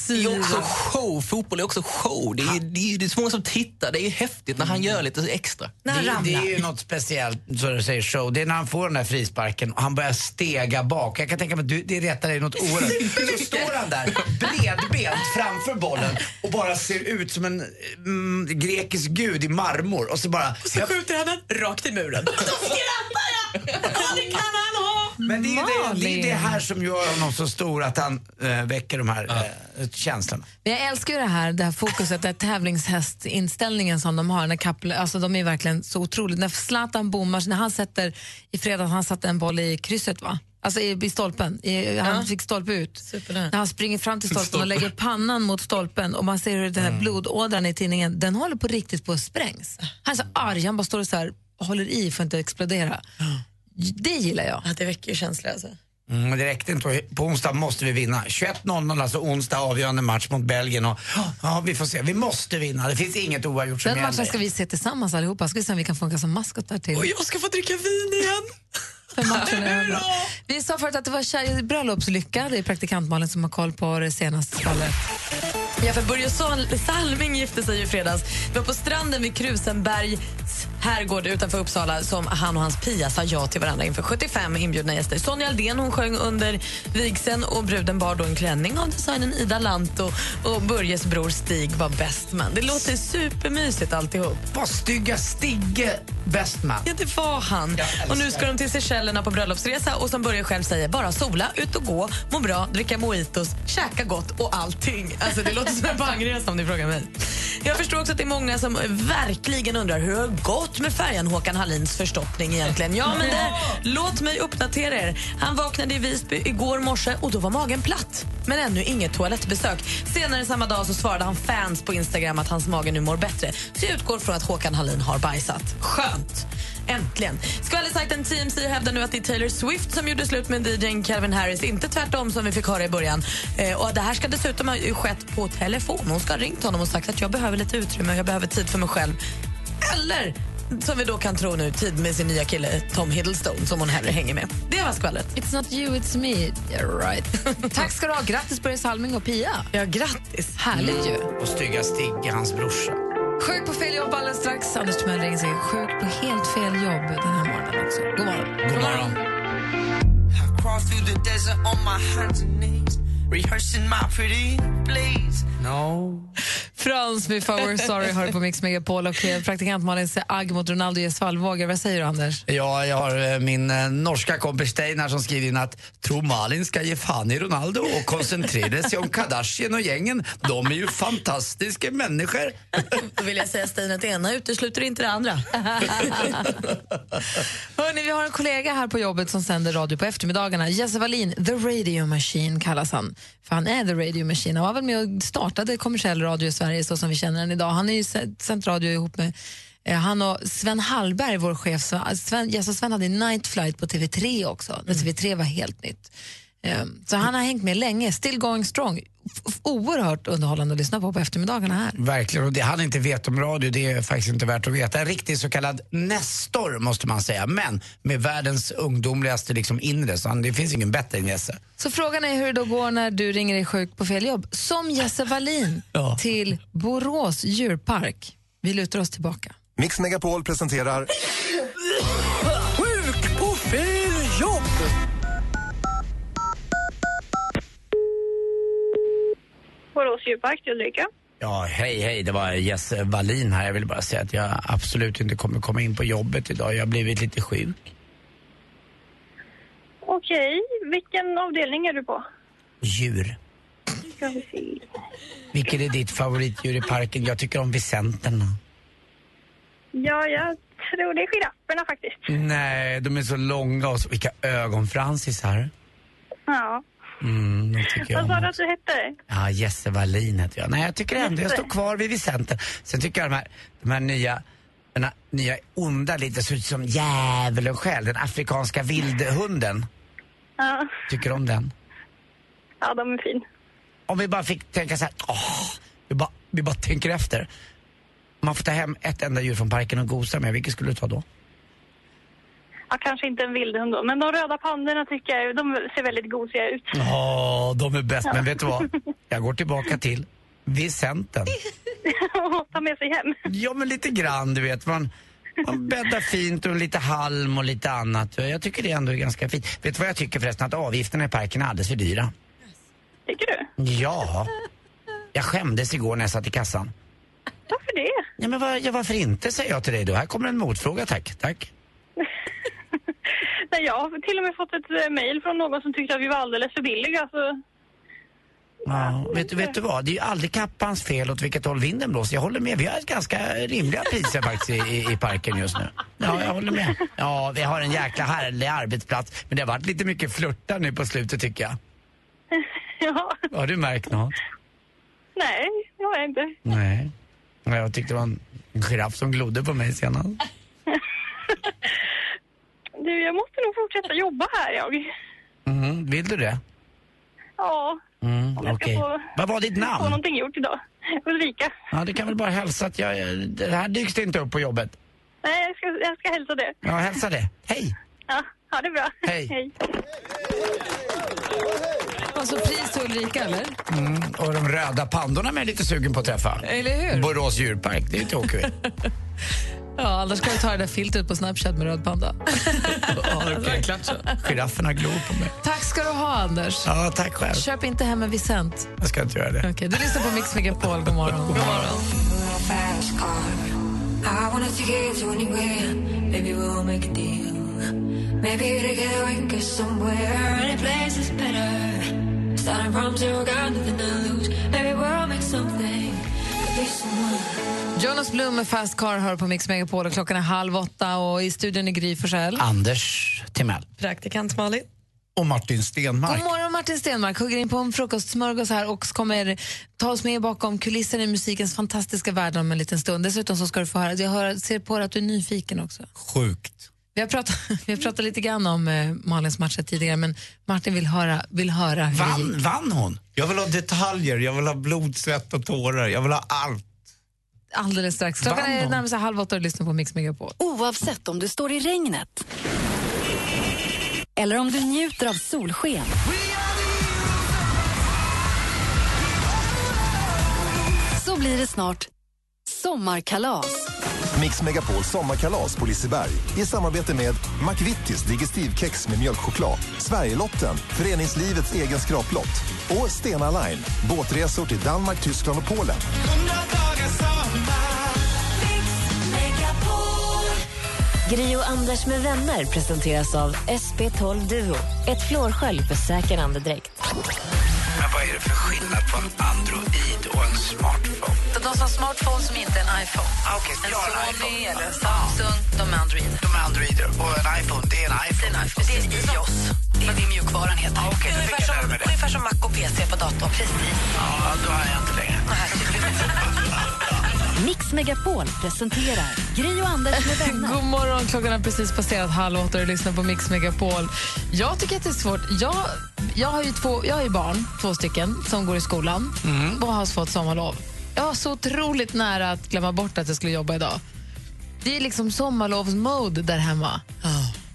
Det är också show, fotboll är också show. Det är, det är, det är så många som tittar, det är häftigt när han gör lite extra. när han Det, det är ju något speciellt, så du säger show. Det är när han får den där frisparken och han börjar stega bak. Jag kan tänka mig att du, det retar dig något oerhört. Så står han där bredbent framför bollen och bara ser ut som en mm, grekisk gud i marmor och så bara... Så skjuter han den rakt i muren. Då skrattar jag! Ja, det kan han ha! Men det är, det, det är det här som gör honom så stor, att han äh, väcker de här äh, känslorna. Men jag älskar ju det här, det här fokuset, den här tävlingshästinställningen som de har. När Kappel, alltså de är verkligen så otroligt. När Zlatan bommar, när han sätter, i fredags han satte en boll i krysset va? Alltså i, i stolpen, I, han fick stolpe ut. Supernära. När han springer fram till stolpen och lägger pannan mot stolpen och man ser hur den här blodådran i tinningen, den håller på riktigt på att sprängs. Han är så arg, han bara står och så här, och håller i för att inte explodera. Det gillar jag. Ja, det väcker ju känslor alltså. Mm, det räckte inte. På onsdag måste vi vinna. 21.00 alltså onsdag avgörande match mot Belgien. Och, ja, vi får se. Vi måste vinna. Det finns inget oavgjort som Den matchen gäller. ska vi se tillsammans allihopa. Ska vi se om vi kan funka som maskotar till. Och jag ska få dricka vin igen. För matchen är. Vi sa förut att det var kär- bröllopslycka. Det är praktikant Malin som har koll på det senaste skvallret. Ja, för Börje Sal- Salming gifte sig i fredags. Vi var på stranden vid Krusenbergs herrgård utanför Uppsala som han och hans Pia sa ja till varandra inför 75 inbjudna gäster. Sonja Aldén hon sjöng under vigseln och bruden bar då en klänning av designern Ida Lanto och Börjes bror Stig var best man. Det låter supermysigt alltihop. Var stygga Stigge bäst man? Ja, det var han. Och nu ska de till Seychellerna på bröllopsresa och som Börje själv säger, bara sola, ut och gå, må bra, dricka mojitos, käka gott och allting. Alltså det låter som en bangresa om ni frågar mig. Jag förstår också att det är många som verkligen undrar hur det har gått med färjan Håkan Hallins förstoppning egentligen. Ja, men det, låt mig uppdatera er. Han vaknade i Visby igår morse och då var magen platt. Men ännu inget toalettbesök. Senare samma dag så svarade han fans på Instagram att hans mage nu mår bättre. Så jag utgår från att Håkan Hallin har bajsat. Skönt. Äntligen. Skvallersajten TMC hävdar nu att det är Taylor Swift som gjorde slut med DJn Calvin Harris, inte tvärtom som vi fick höra i början. Eh, och Det här ska dessutom ha skett på telefon. Hon ska ha ringt honom och sagt att jag behöver lite utrymme och jag behöver tid för mig själv. Eller, som vi då kan tro nu, tid med sin nya kille Tom Hiddleston som hon hellre hänger med. Det var skvallret. It's not you, it's me. Yeah, right. Tack ska du ha. Grattis Börje Salming och Pia. Ja, grattis. Härligt ju. Och stygga Stigge, hans brorsa. Fel jobb alldeles strax. Anders Timell ringer sig sjuk på helt fel jobb den här morgonen också. God morgon. God morgon. I crawl through the desert on my hands and knees, rehearsing my pretty please. No. Frans med Four Sorry hör på Mix Megapol och eh, praktikant Malin säger agg mot Ronaldo ger svallvågor. Vad säger du Anders? Ja, jag har eh, min eh, norska kompis Steinar som skriver in att tror Malin ska ge fan i Ronaldo och koncentrera sig om Kardashian och gängen. De är ju fantastiska människor. Då vill jag säga Stina att det ena utesluter inte det andra. Hörrni, vi har en kollega här på jobbet som sänder radio på eftermiddagarna. Jesse Wallin, The Radio Machine kallas han. För han är The Radio Machine. Han var väl med och startade kommersiell radio i Sverige så som vi känner den idag. Han har ju sänt radio ihop med Eh, han och Sven Hallberg, vår chef, Sven, Sven, och Sven hade Night Flight på TV3 också, när TV3 var helt nytt. Eh, så han har hängt med länge, still going strong. Oerhört underhållande att lyssna på på eftermiddagarna här. Verkligen, och det han inte vet om radio det är faktiskt inte värt att veta. En riktig så kallad nestor måste man säga, men med världens ungdomligaste liksom inre, så han, det finns ingen bättre än Jesse. Så frågan är hur det då går när du ringer dig sjuk på fel jobb. Som Jesse Wallin Ja. till Borås djurpark. Vi lutar oss tillbaka. Mix Megapol presenterar Borås djurpark Ulrika. Ja, hej hej, det var Jesse Wallin här. Jag vill bara säga att jag absolut inte kommer komma in på jobbet idag. Jag har blivit lite sjuk. Okej, vilken avdelning är du på? Djur. Vilket är ditt favoritdjur i parken? Jag tycker om visenterna. Ja, jag tror det är girafferna faktiskt. Nej, de är så långa och så, vilka ögonfransisar. Ja. Mm, Vad sa du att du hette? Ja, Jesse Wallin heter jag. Nej, jag tycker ändå jag står kvar vid Vicenten. Sen tycker jag de här, de här nya, den här nya onda lite ser ut som djävulen själv. Den afrikanska vildhunden. Ja. Tycker om den. ja, de är fin. Om vi bara fick tänka så här, åh, vi bara, vi bara tänker efter. Om man får ta hem ett enda djur från parken och gosa med, vilket skulle du ta då? Ja, kanske inte en vildhund då, men de röda pandorna tycker jag de ser väldigt gosiga ut. Ja, de är bäst. Men vet du vad? Jag går tillbaka till Vicenten. Ta med sig hem. Ja, men lite grann, du vet. Man, man bäddar fint och lite halm och lite annat. Jag tycker det ändå är ganska fint. Vet du vad jag tycker förresten? Att avgifterna i parken är alldeles för dyra. Tycker du? Ja. Jag skämdes igår när jag satt i kassan. Varför det? Ja, men var, ja, varför inte, säger jag till dig då. Här kommer en motfråga, tack. Tack. Nej, jag har till och med fått ett eh, mejl från någon som tyckte att vi var alldeles för billiga. Så... Ja, vet, du- vet du vad? Det är ju aldrig kappans fel åt vilket håll vinden blåser. Jag håller med. Vi har ett ganska rimliga priser faktiskt i, i, parken just nu. Ja, jag håller med. Ja, vi har en jäkla härlig arbetsplats. Men det har varit lite mycket flörtar nu på slutet tycker jag. ja, Har du märkt något? nej, det har jag inte. Nej. Ja, Jag tyckte det var en giraff som glodde på mig senast. Du, jag måste nog fortsätta jobba här, jag. Mhm, Vill du det? Ja, Mm, jag okej. få, Vad var ditt få namn? någonting gjort idag. Ulrika. Ja, det kan väl bara hälsa att jag, det här dyks det inte upp på jobbet. Nej, jag ska, jag ska hälsa det. Ja, hälsa det. Hej! Ja, ha det bra. Hej. Hej. Alltså pris till Ulrika, eller? Mm, och de röda pandorna jag lite sugen på att träffa. Eller hur? Borås djurpark, det är ju vi. Ja, annars ska vi ta det där filtret på Snapchat med röd panda. Girafferna glor på mig. Tack ska du ha, Anders. Ja, tack själv. Köp inte hem en Vicent. Jag ska inte göra det. Okej, du lyssnar på Mix Megapol. God morgon. God morgon. Jonas Blum med Fast Car hör på Mix Megapol och klockan är halv åtta och i studion är Gry Forssell. Anders Timell. Praktikant Malin. Och Martin Stenmark. God morgon Martin Stenmark, hugger in på en frukostsmörgås här och kommer ta oss med bakom kulisserna i musikens fantastiska värld om en liten stund. Dessutom så ska du få höra, jag hör, ser på dig att du är nyfiken också. Sjukt. Vi har pratat, vi har pratat lite grann om eh, Malins matcher tidigare men Martin vill höra, vill höra hur det gick. vann hon? Jag vill ha detaljer, jag vill ha blod, svett och tårar. Jag vill ha allt. Alldeles strax. Klockan är sig halv åtta och lyssnar på Mix Megapol. Oavsett om du står i regnet eller om du njuter av solsken. Så blir det snart sommarkalas. Mix Megapol sommarkalas på Liseberg i samarbete med McVittys Digestivkex med mjölkchoklad, Sverigelotten, föreningslivets egen skraplott och Stena Line, båtresor till Danmark, Tyskland och Polen. Gri och Anders med vänner presenteras av SP12 Duo. Ett flårskölj för säker andedräkt. Men vad är det för skillnad på en Android och en smartphone? De som har smartphone som inte är en iPhone. Ah, okej, en har en Sony iPhone. eller Samsung, de är Android. De är Androider och en iPhone, det är en iPhone. Det är en iOS. Det är det mjukvaran heter. Ah, lära mig det. ungefär som Mac och PC på datorn. Precis. Ja, då har jag inte längre. Mix Megapol presenterar Gri och Anders med vänner. God morgon, klockan har precis passerat halv åtta och du lyssnar på Mix Megapol. Jag tycker att det är svårt. Jag, jag, har, ju två, jag har ju barn, två stycken, som går i skolan Mm. och har fått sommarlov. Jag var så otroligt nära att glömma bort att jag skulle jobba idag. Det är liksom sommarlovsmode där hemma.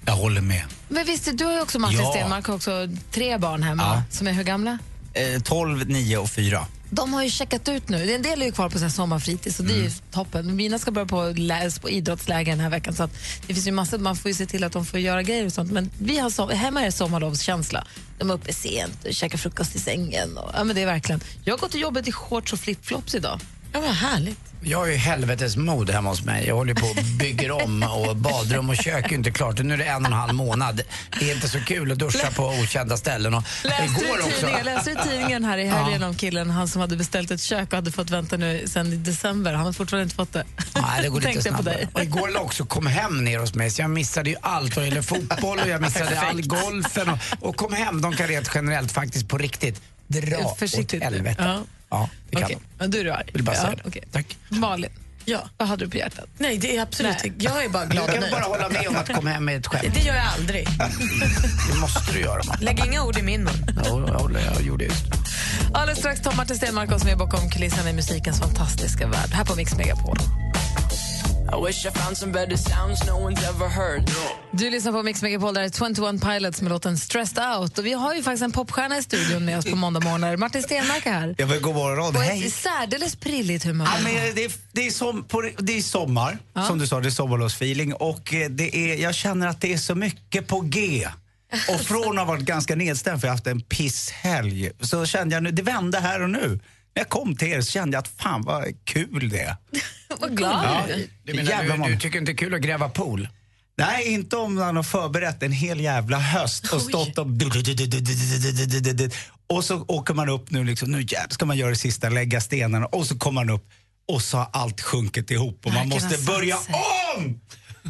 Jag håller med. Men visst, du har ju också Martin Ja. Stenmark har också tre barn hemma. Ja. Som är hur gamla? Eh, 12, 9 och 4. De har ju checkat ut nu. En del är ju kvar på sin sommarfritids och det är ju toppen. Mina ska börja på, läs på idrottsläger den här veckan så det finns ju massor, man får ju se till att de får göra grejer och sånt. Men vi har som, hemma är det sommarlovskänsla. De är uppe sent och käkar frukost i sängen. Och, ja, men det är verkligen. Jag har gått till jobbet i shorts och flipflops idag. Ja, vad härligt. Jag har ju helvetes mod hemma hos mig. Jag håller på och bygger om och badrum och kök är inte klart. Nu är det en och en halv månad. Det är inte så kul att duscha på okända ställen. Och Läste du, igår också. tidningen, läste du tidningen här i helgen om killen han som hade beställt ett kök och hade fått vänta nu i december? Han har fortfarande inte fått det. Nej, det går lite snabbare. Och igår låg också kom hem ner hos mig så jag missade ju allt vad gäller fotboll och jag missade all golfen och, och kom hem, de kan rent generellt faktiskt på riktigt dra åt Försiktigt nu. helvete. Ja. Ja, det kan Okej, de. men du är du arg. Vill bara säga ja, det. okej. Tack. Malin, Ja. vad hade du på hjärtat? Nej, det är absolut Nej. Jag är bara glad Jag och kan bara hålla med om att komma hem med ett skämt. Det gör jag aldrig. Det måste du göra. Man. Lägg inga ord i min mun. Ja, jag, gjorde just det. Alldeles strax tar Martin Stenmarck oss med bakom kulisserna i musikens fantastiska värld. Här på Mix Megapol. I wish I found some better sounds no one's ever heard. Du lyssnar på Mix Megapol, där är 21 Pilots med låten Stressed Out. Och vi har ju faktiskt en popstjärna i studion med oss på måndag morgnar. Martin Stenmarck är här. Jag vill god morgon. På Hej. ett särdeles prilligt humör. Ja, men det, är, det, är som, på, det är sommar, som du sa, det är sommarlovsfeeling. Och eh, det är, jag känner att det är så mycket på G. Och från att ha varit ganska nedstämd för jag har haft en pisshelg så kände jag nu, det vände här och nu. När jag kom till er så kände jag att fan vad kul det är. Vad glad Ja, du menar, Jävla du, du tycker inte det är kul att gräva pool? Nej, inte om man har förberett en hel jävla höst och stått och... Och så åker man upp nu, liksom, nu jävlar ska man göra det sista, lägga stenarna och så kommer man upp och så har allt sjunkit ihop och man måste börja om!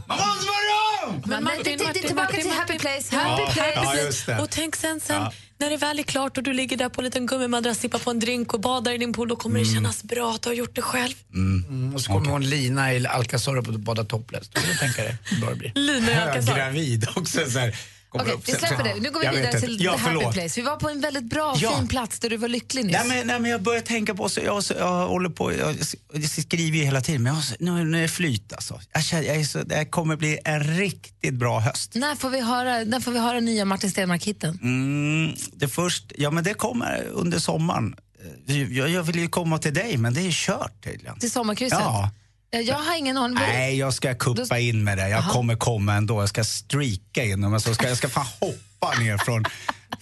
Man måste börja om! Men Martin, Martin, tillbaka till Happy Place. Happy Ja, place. ja. Och tänk sen, sen Ja. när det väl är klart och du ligger där på en liten gummimadrass, sippar på en drink och badar i din pool, då kommer det kännas bra att du har gjort det själv. Mm, och så kommer hon Lina i Alcazar och bada topless. Då kan du tänka dig hur bra det blir. Lina i Alcazar. Höggravid också. Så här, Okej, upp vi släpper det. Nu går vi vidare till ja, The Happy förlåt. Place. Vi var på en väldigt bra, Ja. fin plats där du var lycklig nyss. Nej, men, nej, men jag börjar tänka på, så jag, så, jag håller på, jag, jag skriver ju hela tiden, men jag, nu, nu är det flyt alltså. Jag, känner, jag så, det kommer bli en riktigt bra höst. När får vi höra, när får vi höra nya Martin Stenmarck-hitten? Mm, det först, ja men det kommer under sommaren. Eh, Jag, jag vill ju komma till dig, men det är kört tydligen. Till sommarkrysset? Ja. Jag har ingen aning. Nej, jag ska kuppa in med det. Jag kommer komma ändå. Jag ska streaka in så ska jag ska fan hoppa ner från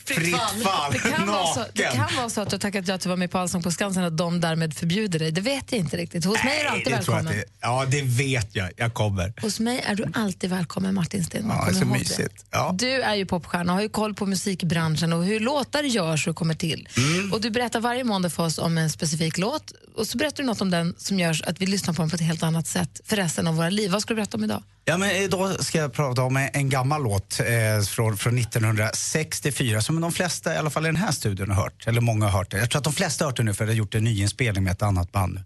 fritt fall, Det kan, vara så, det naken. kan vara så att du har tackat ja till att vara med på Allsång på Skansen att de därmed förbjuder dig. Det vet jag inte riktigt. Hos mig är du alltid välkommen. det, ja, det vet jag. Jag kommer. Hos mig är du alltid välkommen, Martin Stenmarck. Ja, så mysigt. Ja. Du är ju popstjärna och har ju koll på musikbranschen och hur låtar görs och kommer till. Mm. Och Du berättar varje måndag för oss om en specifik låt och så berättar du något om den som gör att vi lyssnar på den på ett helt annat sätt för resten av våra liv. Vad ska du berätta om idag? Ja, men eh, idag ska jag prata om en, gammal låt eh, från, från 1964 som de flesta, i alla fall i den här studion, har hört. Eller många har hört det. Jag tror att de flesta har hört det nu för jag har gjort en nyinspelning med ett annat band.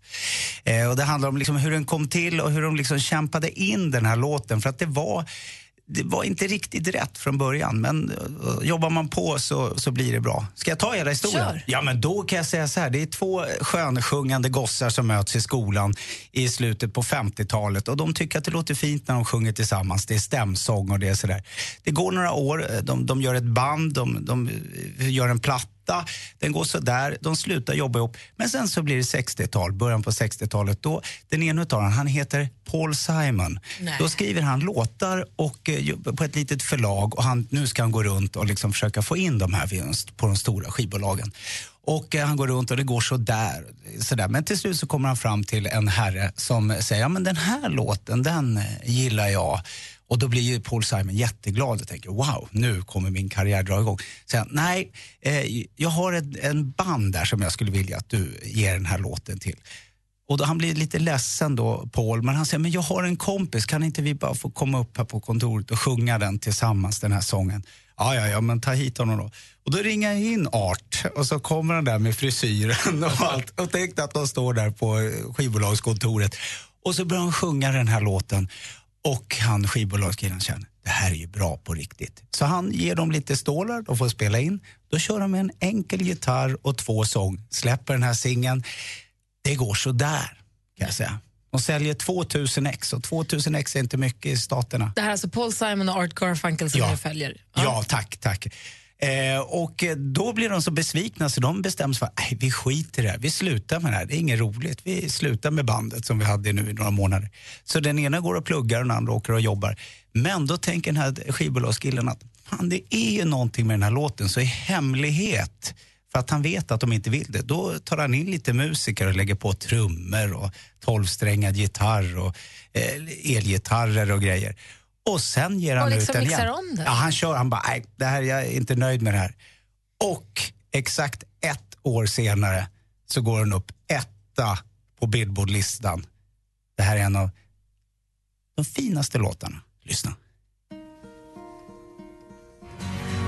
Eh, och det handlar om liksom hur den kom till och hur de liksom kämpade in den här låten. För att det var, det var inte riktigt rätt från början. Men eh, jobbar man på så, så blir det bra. Ska jag ta hela historien? Kör. Ja, men då kan jag säga så här. Det är två skönsjungande gossar som möts i skolan i slutet på 50-talet och de tycker att det låter fint när de sjunger tillsammans. Det är stämsång och det är sådär. Det går några år, de, de gör ett band, de, de gör en platta den går sådär, de slutar jobba ihop. Men sen så blir det 60-tal, början på 60-talet. Då, den ena utav dem, han heter Paul Simon. Nej. Då skriver han låtar och, eh, på ett litet förlag och han, nu ska han gå runt och liksom försöka få in de här på de stora skivbolagen. Och eh, han går runt och det går sådär, sådär. Men till slut så kommer han fram till en herre som säger, ja men den här låten den eh, gillar jag. Och då blir ju Paul Simon jätteglad och tänker wow, nu kommer min karriär dra igång. Sen, nej, eh, jag har ett, en band där som jag skulle vilja att du ger den här låten till. Och då, han blir lite ledsen då, Paul, men han säger, men jag har en kompis, kan inte vi bara få komma upp här på kontoret och sjunga den tillsammans, den här sången? Ja, ja, ja, men ta hit honom då. Och då ringer jag in Art och så kommer han där med frisyren och allt och tänkte att de står där på skivbolagskontoret. Och så börjar han sjunga den här låten och han skivbolagskillen känner det här är ju bra på riktigt. Så han ger dem lite stålar, de får spela in. Då kör de med en enkel gitarr och två sång, släpper den här singeln. Det går så där kan jag säga. De säljer 2000 ex och 2000 ex är inte mycket i staterna. Det här är alltså Paul Simon och Art Garfunkel som Ja. följer. Ja, tack, tack. Eh, och då blir de så besvikna så de bestämmer sig för att vi skiter i det här, vi slutar med det här, det är inget roligt. Vi slutar med bandet som vi hade nu i några månader. Så den ena går och pluggar och den andra åker och jobbar. Men då tänker den här skivbolagskillen att fan, det är ju någonting med den här låten, så i hemlighet för att han vet att de inte vill det. Då tar han in lite musiker och lägger på trummor och tolvsträngad gitarr och eh, elgitarrer och grejer. Och sen ger han Och ut liksom den mixar igen. om det. Ja, han kör, han bara, nej, det här, jag är inte nöjd med det här. Och exakt ett år senare så går den upp etta på Billboard-listan. Det här är en av de finaste låtarna. Lyssna.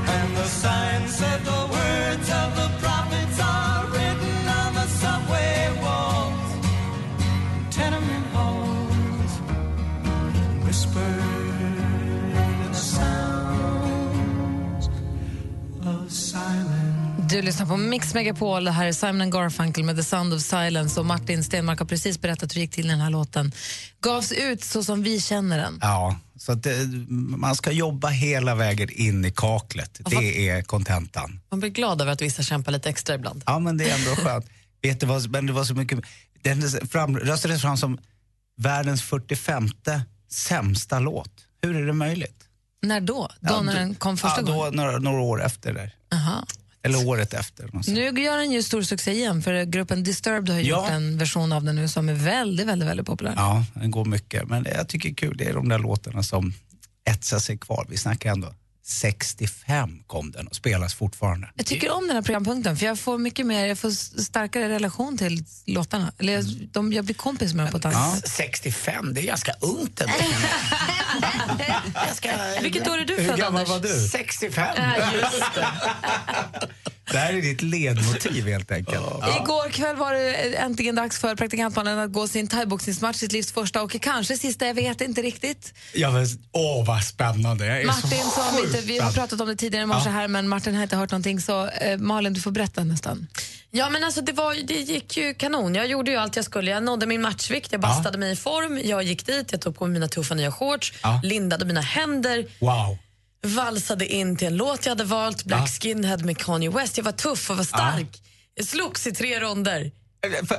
And the signs said the Du lyssnar på Mix Megapol. Det här är Simon Garfunkel med The Sound of Silence. Och Martin Stenmark har precis berättat hur det gick till när den här låten gavs ut så som vi känner den. Ja, så att det, man ska jobba hela vägen in i kaklet. Det är kontentan. Man blir glad över att vissa kämpar lite extra ibland. Ja, men det är ändå skönt. Vet du vad, men det var så mycket... Den fram, röstades fram som världens 45 sämsta låt. Hur är det möjligt? När då? Då Ja, när då- den kom första ja, då, gången? Några, några år efter där. Aha. Eller året efter. Nu gör den ju stor succé igen för gruppen Disturbed har Ja. gjort en version av den nu som är väldigt, väldigt, väldigt populär. Ja, den går mycket. Men det jag tycker är kul, det är de där låtarna som etsar sig kvar. Vi snackar ändå 65 kom den och spelas fortfarande. Jag tycker om den här programpunkten för jag får mycket mer, jag får starkare relation till låtarna. Eller jag, de, jag blir kompis med dem på ett annat sätt. 65, det är ganska ungt ändå. Vilket år är du Hur född, gammal Anders? var du? 65. Ja, just det. Det här är ditt ledmotiv helt enkelt. Igår kväll var det äntligen dags för praktikantmannen att gå sin thaiboxningsmatch, sitt livs första och kanske sista, jag vet inte riktigt. Ja, men, åh, vad spännande. Jag är Martin så som inte, vi har pratat om det tidigare i morse Ja. här men Martin har inte hört någonting så eh, Malin du får berätta nästan. Ja men alltså det, var, det gick ju kanon. Jag gjorde ju allt jag skulle. Jag nådde min matchvikt, jag bastade mig i form, jag gick dit, jag tog på mig mina tuffa nya shorts, Ja. lindade mina händer, Wow. Valsade in till en låt jag hade valt, Black Ja. Skinhead med Kanye West. Jag var tuff och var stark. Jag slogs i tre ronder.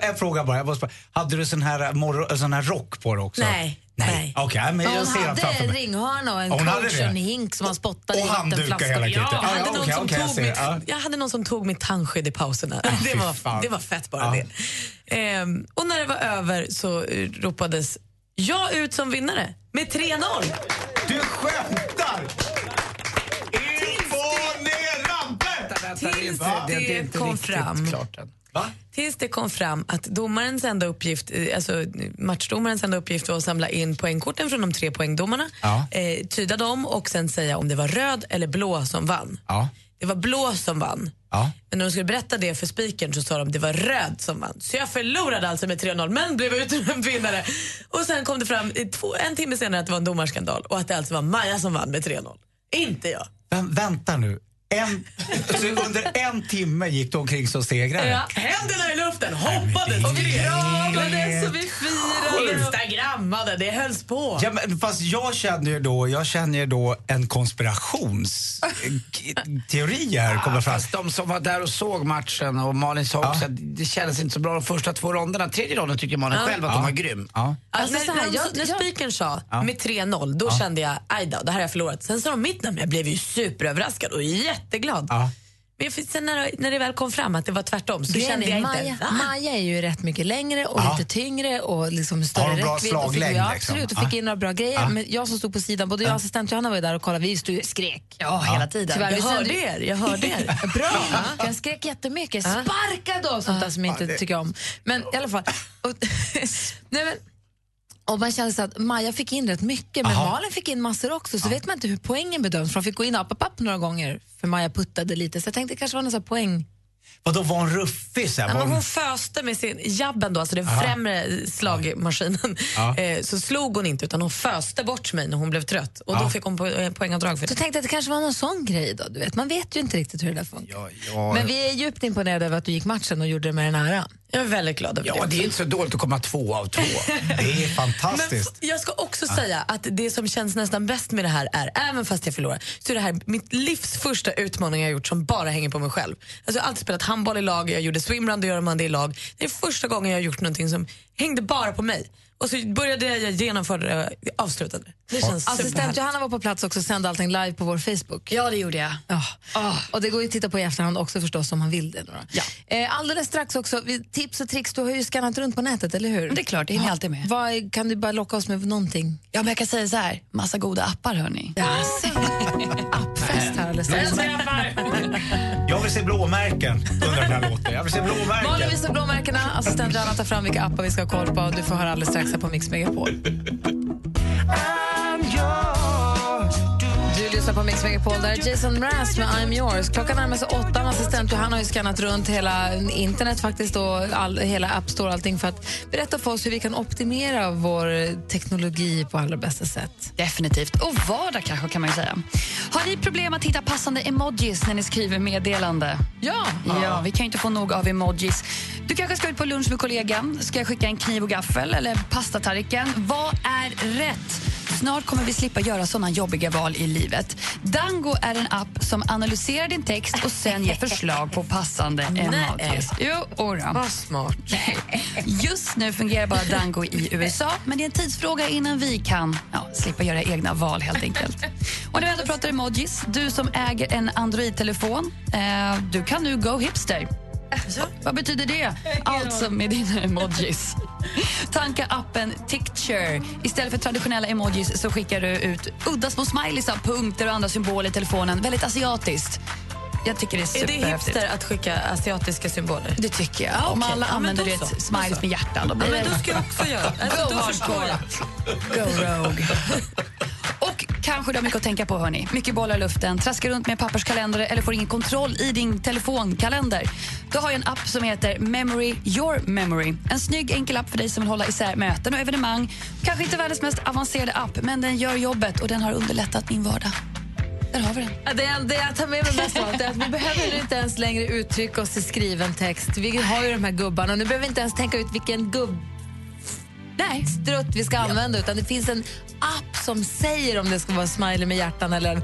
Eh, En fråga bara. Jag måste bara. Hade du sån här, morgon, sån här rock på dig också? Nej. Nej. Okej, men jag hon ser hade framför mig. ringhörna och en det? och hink som man spottade Och i handdukar vattenflaskor. hela kittet. Jag Ja, hade, ja, okej, som okej, jag mitt, det. Ja. jag hade någon som tog mitt tandskydd i pauserna. det, fy var, det var fett bara Ja. det. Ehm, och när det var över så eh, ropades jag ut som vinnare med 3-0. Du skämtar! Tills Va? Det är det inte kom fram klart än. Tills det kom fram att domarens enda uppgift, eh, alltså matchdomarens enda uppgift var att samla in poängkorten från de tre poängdomarna, Ja. eh, tyda dem och sen säga om det var röd eller blå som vann. Ja. Det var blå som vann. Ja. Men när de skulle berätta det för spikern så sa de att det var röd som vann. Så jag förlorade alltså med 3-0 men blev utnämnd vinnare. Och sen kom det fram två, en timme senare att det var en domarskandal och att det alltså var Maja som vann med 3-0. Inte jag. Men vänta nu. En, så under en timme gick du omkring som segrare? Ja, händerna i luften, hoppades och vi kramades och vi firade. Instagrammade, det hölls på. Ja, men fast jag känner ju då, jag känner då en konspirationsteori här kommer fram. Fast de som var där och såg matchen och Malin sa också att det kändes inte så bra de första två ronderna. Tredje ronden tyckte Malin Ja. själv att Ja. de var grym. Ja. Alltså, Alltså, så när, jag- när spikern sa Ja. med 3-0, då Ja. kände jag aj då, det här har jag förlorat. Sen sa de mitt namn, jag blev ju superöverraskad och jätteglad. Ja. Men jag, sen när, när det väl kom fram att det var tvärtom så Grejen kände är, jag Maja, inte, va? Maja är ju rätt mycket längre och Ja. lite tyngre och liksom Har större en bra räckvidd. slaglängd, ja, liksom. absolut, och Ja. fick in några bra grejer. Ja. Men jag som stod på sidan, både jag och assistent Johanna var ju där och kollade, vi stod ju och skrek. Ja, hela tiden. Tyvärr, vi jag hörde er, jag hörde er. Bra! Jag skrek jättemycket. Ja. Sparka då! Sånt där som jag inte det- tycker om. Men i alla fall. Och, nej men, Och man kände så att Maja fick in rätt mycket, men Aha. Malin fick in massor också. Så vet man inte hur poängen bedöms. För de fick gå in app, app, app några gånger, för Maja puttade lite. Så jag tänkte det kanske var någon sån här poäng. Vadå, var hon ruffig? Så här, Ja, var men hon... hon föste med sin jabben, då, alltså den Aha. främre slagmaskinen. Ja. Eh, så slog hon inte, utan hon föste bort mig när hon blev trött. Och då Ja. fick hon po eh, poängavdrag för Så det. tänkte jag att det kanske var någon sån grej då. Du vet. Man vet ju inte riktigt hur det där funkar. Ja, ja. Men vi är djupt imponerade över att du gick matchen och gjorde det med den äran. Jag är väldigt glad över Ja, det är inte så dåligt att komma två av två. Det är Men fantastiskt. f- jag ska också säga att det som känns nästan bäst med det här är, även fast jag förlorar, så är det här mitt livs första utmaning jag gjort som bara hänger på mig själv. Alltså jag har alltid spelat handboll i lag, jag gjorde swimrun, då gör man det i lag. Det är första gången jag har gjort någonting som hängde bara på mig. Och så började jag, genomförde det, jag avslutade det. Det känns Assistent. Johanna var på plats också och sände allting live på vår Facebook. Ja, det gjorde jag. Ja. Och det går ju att titta på i efterhand också förstås om man vill det. Då. Ja. Eh, alldeles strax också, tips och tricks, du har ju skannat runt på nätet, eller hur? Det är klart, det hinner jag alltid med. Vad, kan du bara locka oss med någonting? Ja, men jag kan säga så här, massa goda appar hörni. Jaså? Alldeles strax. Jag vill se blåmärken under den här låten. Jag vill se Malin blåmärken. visar blåmärkena, assistent Johanna tar fram vilka appar vi ska ha koll på. Du får höra alldeles strax här på Mix Megapol. Du lyssnar på Mix Megapol, där är Jason Mraz med I'm yours. Klockan närmar sig åtta. Assistent Johanna har ju skannat runt hela internet faktiskt och all, hela App Store och allting för att berätta för oss hur vi kan optimera vår teknologi på allra bästa sätt. Definitivt. Och vardag kanske kan man ju säga. Har ni problem att hitta passande emojis när ni skriver meddelande? Ja! Ja, vi kan ju inte få nog av emojis. Du kanske ska ut på lunch med kollegan. Ska jag skicka en kniv och gaffel eller pastatallriken? Vad är rätt? Snart kommer vi slippa göra såna jobbiga val i livet. Dango är en app som analyserar din text och sen ger förslag på passande. Jo, ora. Vad smart. Just nu fungerar bara Dango i USA, men det är en tidsfråga innan vi kan ja, slippa göra egna val helt enkelt. Och när vi ändå pratar emojis, du som äger en Android-telefon, eh, du kan nu go hipster. Vad betyder det? Alltså med dina emojis. Tanka appen Ticture. Istället för traditionella emojis så skickar du ut udda små smileys av punkter och andra symboler i telefonen. Väldigt asiatiskt. Jag tycker det är Är det hipster att skicka asiatiska symboler? Det tycker jag. Om Okej. alla Ja, använder det ett med hjärtan, då blir Ja, men då ska jag också göra. Alltså, Go då hardcore. Go rogue. Kanske du har mycket att tänka på. hörni. Mycket bollar i luften, traskar runt med papperskalender eller får ingen kontroll i din telefonkalender. Du har ju en app som heter Memory Your Memory. En snygg enkel app för dig som vill hålla isär möten och evenemang. Kanske inte världens mest avancerade app, men den gör jobbet och den har underlättat min vardag. Där har vi den. Ja, Det, det jag tar med mig mest av allt är att vi behöver inte ens längre uttrycka oss i skriven text. Vi har ju de här gubbarna och nu behöver vi inte ens tänka ut vilken gubb Nej. strutt vi ska använda utan det finns en app som säger om det ska vara smiley med hjärtan eller...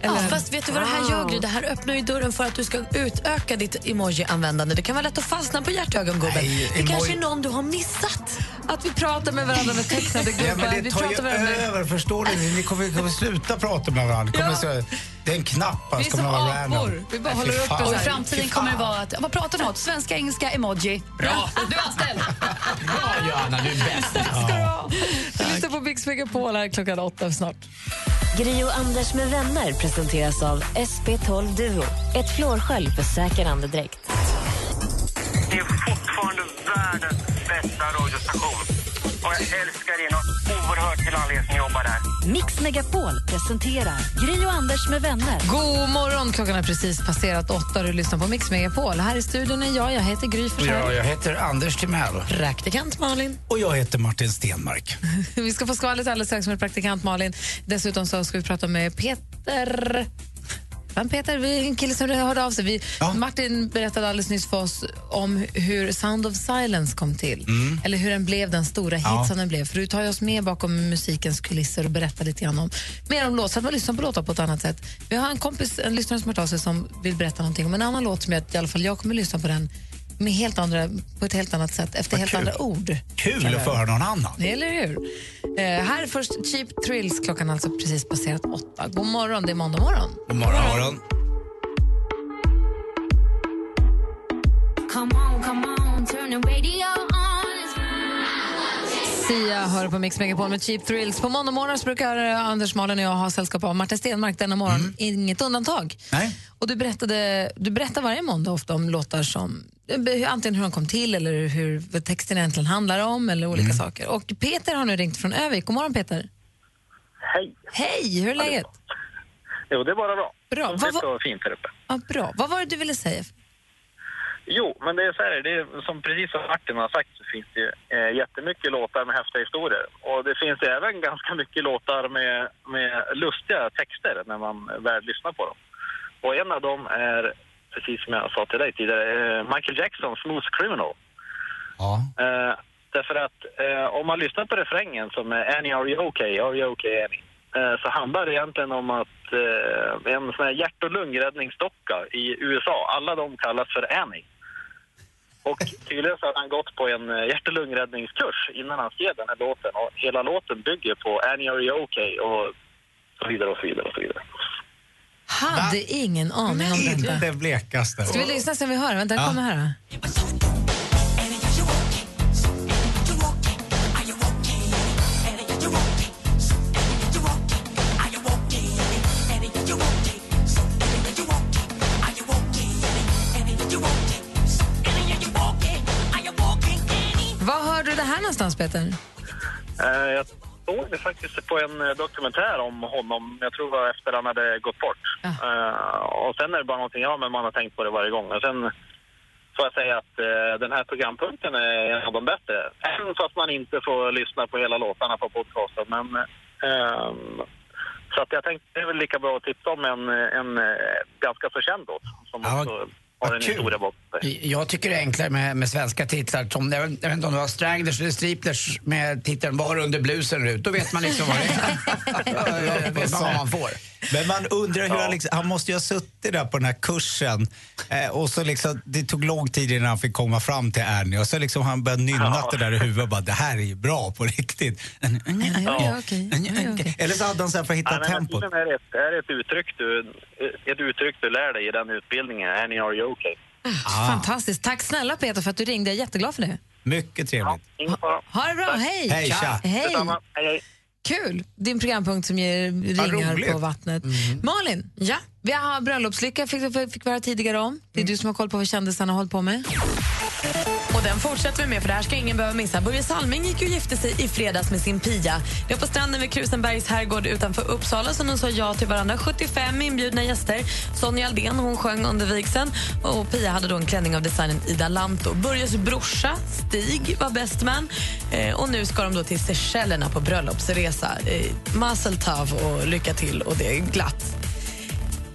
eller Ja, fast vet du vad det här gör, Gry? Det här öppnar ju dörren för att du ska utöka ditt emoji-användande. Det kan vara lätt att fastna på hjärtögongubben. Nej, Det emoji- kanske är någon du har missat. Att vi pratar med varandra med tecknade Ja, gubbar. men vi det tar ju pratar med varandra. över, förstår du? Ni kommer, kommer sluta prata med varandra. Kommer Ja. så, det är en knapp är ska man som vara random. Vi bara håller upp Och i framtiden kommer det vara att, vad pratar du om? Svenska, engelska, emoji. Bra, du är anställd. Bra Johanna, du är bäst. Du lyssnar på Mix Megapol här klockan åtta snart. Gri och Anders med vänner presenteras av SP12 Duo. Ett flårskölj för säker andedräkt. Det är fortfarande världens bästa radiostation. Och jag älskar er något oerhört till alla er som jobbar där. Mix Megapol presenterar Gri och Anders med vänner. God morgon, klockan har precis passerat åtta och du lyssnar på Mix Megapol. Här i studion är jag, jag heter Gry Forssell. Ja, jag heter Anders Timell. Praktikant Malin. Och jag heter Martin Stenmark. Vi ska få skvallret alldeles strax med praktikant Malin. Dessutom så ska vi prata med Peter Vem Peter? Vi en kille som hörde av sig. Vi, Martin berättade alldeles nyss för oss om hur Sound of Silence kom till. Mm. Eller hur den blev den stora hit Ja. som den blev. För du tar oss med bakom musikens kulisser och berättar lite grann om mer om låt, så att man lyssnar på låtar på ett annat sätt. Vi har en kompis, en lyssnare som hört av sig som vill berätta någonting om en annan låt som jag, i alla fall jag kommer lyssna på den med helt andra, på ett helt annat sätt, efter Vad helt kul. andra ord. Kul att få höra någon annan. Eller hur? Eh, här är först Cheap Thrills, klockan alltså precis passerat åtta. God morgon, det är måndag morgon. God morgon. morgon. Come on, come on, turn the radio on. Sia hör på Mix Megapol med Cheap Thrills. På måndag morgon brukar eh, Anders Malin och jag ha sällskap av Martin Stenmark denna morgon. Inget undantag. Nej. Och du, berättade, du berättar varje måndag ofta om låtar som eh, antingen hur de kom till eller hur texten egentligen handlar om eller olika Mm. saker. Och Peter har nu ringt från Övik. God morgon Peter. Hej. Hej, hur är läget? Jo, det är bara bra. Bra. Det Vad var- fint här uppe. Ja, bra. Vad var det du ville säga? Jo, men det är så här, det är, som precis som Martin har sagt så finns det ju, eh, jättemycket låtar med häftiga historier. Och det finns även ganska mycket låtar med, med lustiga texter när man väl lyssnar på dem. Och en av dem är, precis som jag sa till dig tidigare, eh, Michael Jacksons Smooth Criminal. Ja. Eh, därför att eh, om man lyssnar på refrängen som är Annie, are you okay? Are you okay, Annie? Eh, så handlar det egentligen om att eh, en sån här hjärt och lungräddningsdocka i USA, alla de kallas för Annie. Och tydligen så har han gått på en eh, hjärt och lungräddningskurs innan han skrev den här låten. Och hela låten bygger på Annie, are you okay? Och så vidare och så vidare och så vidare. Hade ingen aning om detta. Det blekaste. Ska vi lyssna så vi hör? Vänta, Ja. kommer här. Var någonstans, Peter? Eh, jag såg det faktiskt på en eh, dokumentär om honom, jag tror det var efter han hade gått bort. Eh, och sen är det bara någonting, ja men man har tänkt på det varje gång. Och sen får jag säga att eh, den här programpunkten är en av de bättre. Även fast man inte får lyssna på hela låtarna på podcasten. Men, ehm, så att jag tänkte det är väl lika bra att tipsa om en, en ganska så känd låt som också har en historia bakom sig. Jag tycker det är enklare med, med svenska titlar. Som, jag, vet, jag vet inte om det var Stranglers eller Striplers med titeln Var under blusen ut. Då vet man liksom vad det är. Vet man vad man får. Men man undrar hur han liksom, han måste ju ha suttit där på den här kursen eh, och så liksom, det tog lång tid innan han fick komma fram till Ernie och så liksom han började nynna det där i huvudet och bara det här är ju bra på riktigt. Ja. Eller så hade han så här för att hitta Ja, tempot. det ett, är ett, uttryck du, ett uttryck du lär dig i den utbildningen. Annie, are you okay? Fantastiskt. Tack snälla Peter för att du ringde. Jag är jätteglad för det. Mycket trevligt. Ingen fara. Ha det bra. Hej! Hej, tja. Hej! Detsamma. Hej, hej. Kul! Din programpunkt som ger ringar på vattnet. Malin, ja? Vi har bröllopslycka fick, fick vi höra tidigare om. Det är du som har koll på vad kändisarna har hållit på med. Och den fortsätter vi med, för det här ska ingen behöva missa. Börje Salming gick och gifte sig i fredags med sin Pia. Det var på stranden vid Krusenbergs herrgård utanför Uppsala som de sa ja till varandra. 75 inbjudna gäster. Sonja Aldén hon sjöng under vigseln och Pia hade då en klänning av designen Ida Lanto. Börjes brorsa Stig var best man eh, och nu ska de då till Seychellerna på bröllopsresa. Eh, Mazel tov och lycka till och det är glatt.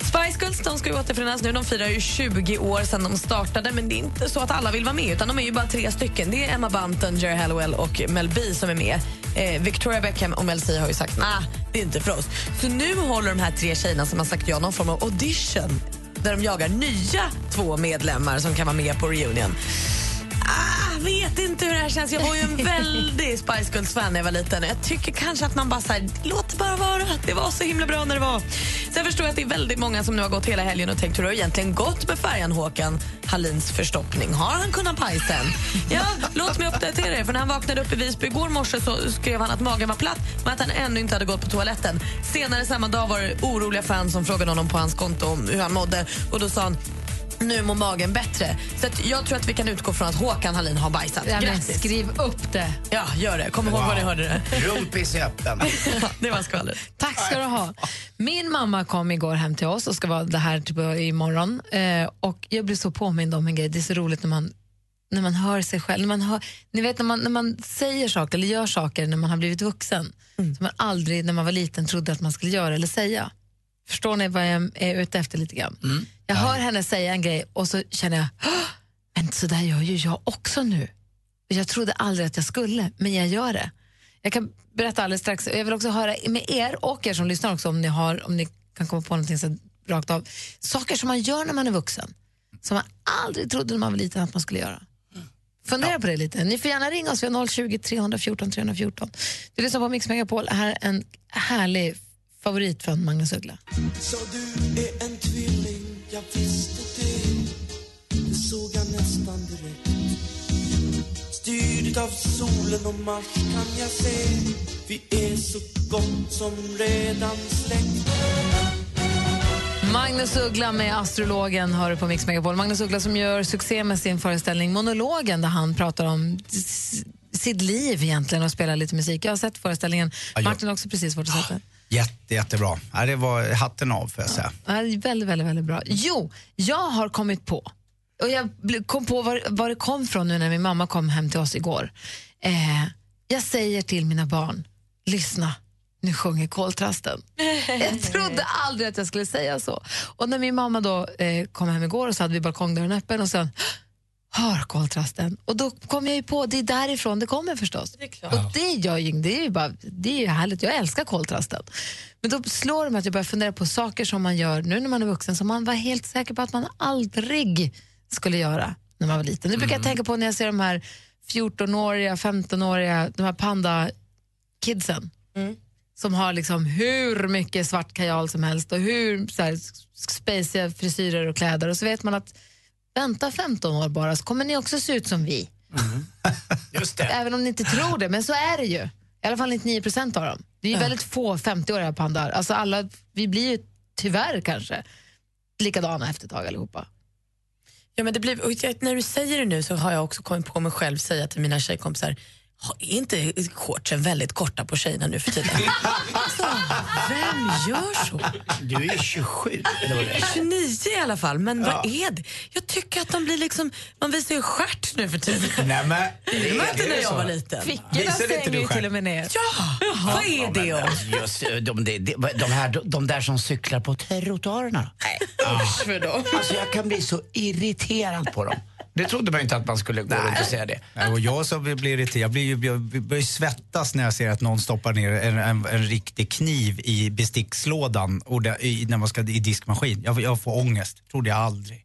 Spice Girls de ska ju återförenas nu. De firar ju 20 år sedan de startade. Men det är inte så att alla vill vara med. utan De är ju bara tre stycken. Det är Emma Bunton, Jerry Hallowell och Mel B som är med. Eh, Victoria Beckham och Mel C har ju sagt nej, det är inte för oss. Så nu håller de här tre tjejerna som har sagt ja någon form av audition där de jagar nya två medlemmar som kan vara med på reunion. Ah, vet inte hur det här känns. Jag var ju en väldig Spice Girls-fan när jag var liten. Jag tycker kanske att man bara så här, låt det bara vara. Det var så himla bra när det var. Sen förstår jag att det är väldigt många som nu har gått hela helgen och tänkt hur det har egentligen gått med färjan Håkan Hallins förstoppning. Har han kunnat pajsen? Ja, låt mig uppdatera er. För när han vaknade upp i Visby igår morse så skrev han att magen var platt men att han ännu inte hade gått på toaletten. Senare samma dag var det oroliga fans som frågade honom på hans konto om hur han mådde och då sa han nu mår magen bättre. Så att jag tror att vi kan utgå från att Håkan Hallin har bajsat. Ja, men Grattis. skriv upp det. Ja, gör det. Kom ihåg var ni hörde det. Rumpis är öppen. Ja, det var skvallret. Tack ska du ha. Min mamma kom igår hem till oss och ska vara det här typ imorgon. Eh, och jag blev så påmind om en grej. Det är så roligt när man, när man hör sig själv. När man, hör, ni vet när man, när man säger saker eller gör saker när man har blivit vuxen som man aldrig när man var liten trodde att man skulle göra eller säga. Förstår ni vad jag är ute efter lite grann? Jag hör henne säga en grej och så känner jag, "Åh, men så där gör ju jag också nu. Jag trodde aldrig att jag skulle, men jag gör det. Jag kan berätta alldeles strax. Jag vill också höra med er och er som lyssnar också om ni, har, om ni kan komma på någonting så rakt av. Saker som man gör när man är vuxen, som man aldrig trodde när man var liten att man skulle göra. Fundera på det lite. Ni får gärna ringa oss, vi har 020 314 314. Du lyssnar på Mix Megapol. Här är en härlig favorit från Magnus Uggla. Så du är en tvilling, jag visste det Det såg jag nästan direkt Styrd av solen och Mars kan jag se Vi är så gott som redan släkt Magnus Uggla med Astrologen har du på Mix Megapol. Magnus Uggla som gör succé med sin föreställning Monologen där han pratar om sitt liv egentligen och spelar lite musik. Jag har sett föreställningen. Martin har också precis varit och sett den. Jätte, jättebra. Ja, det var hatten av får jag säga. Ja, väldigt, väldigt, väldigt bra. Jo, jag har kommit på, och jag kom på var, var det kom från nu när min mamma kom hem till oss igår. Eh, jag säger till mina barn, lyssna, nu sjunger koltrasten. Jag trodde aldrig att jag skulle säga så. Och när min mamma då eh, kom hem igår och så hade vi balkongdörren öppen och sen hör koltrasten. Och då kom jag ju på, det är därifrån det kommer förstås. Och det gör ju, det är ju bara, det är ju härligt, jag älskar koltrasten. Men då slår det mig att jag börjar fundera på saker som man gör nu när man är vuxen som man var helt säker på att man aldrig skulle göra när man var liten. Det brukar jag tänka på när jag ser de här 14-åriga, 15-åriga, de här panda-kidsen som har liksom hur mycket svart kajal som helst och hur så här, spaciga frisyrer och kläder och så vet man att vänta 15 år bara så kommer ni också se ut som vi. Just det. Även om ni inte tror det, men så är det ju. I alla fall 99 procent av dem. Det är ju väldigt få 50-åriga pandar. Alltså alla, vi blir ju tyvärr kanske likadana efter ett tag allihopa. Ja, men det blir, när du säger det nu så har jag också kommit på mig själv säga till mina tjejkompisar "Ha, är inte shortsen väldigt korta på tjejerna nu för tiden? alltså, vem gör så? Du är 27, eller vad det är. 29 i alla fall, men Ja. vad är det? Jag tycker att de blir liksom, man visar ju stjärt nu för tiden. Nej, men, Det gjorde man inte är när jag så? var liten. Fickorna Visar inte stänger ju till och med ner. Ja, vad är det om? Just, eh, de, de, de, de, här, de där som cyklar på trottoarerna. Usch för dem. Alltså jag kan bli så irriterad på dem. Det trodde man ju inte att man skulle gå runt och säga det. Nej, Och jag som blir irriterad, jag, blir, ju- jag börjar svettas när jag ser att någon stoppar ner en, en, en riktig kniv i bestickslådan och det, i, när man ska i diskmaskin. Jag, jag får ångest, trodde jag aldrig.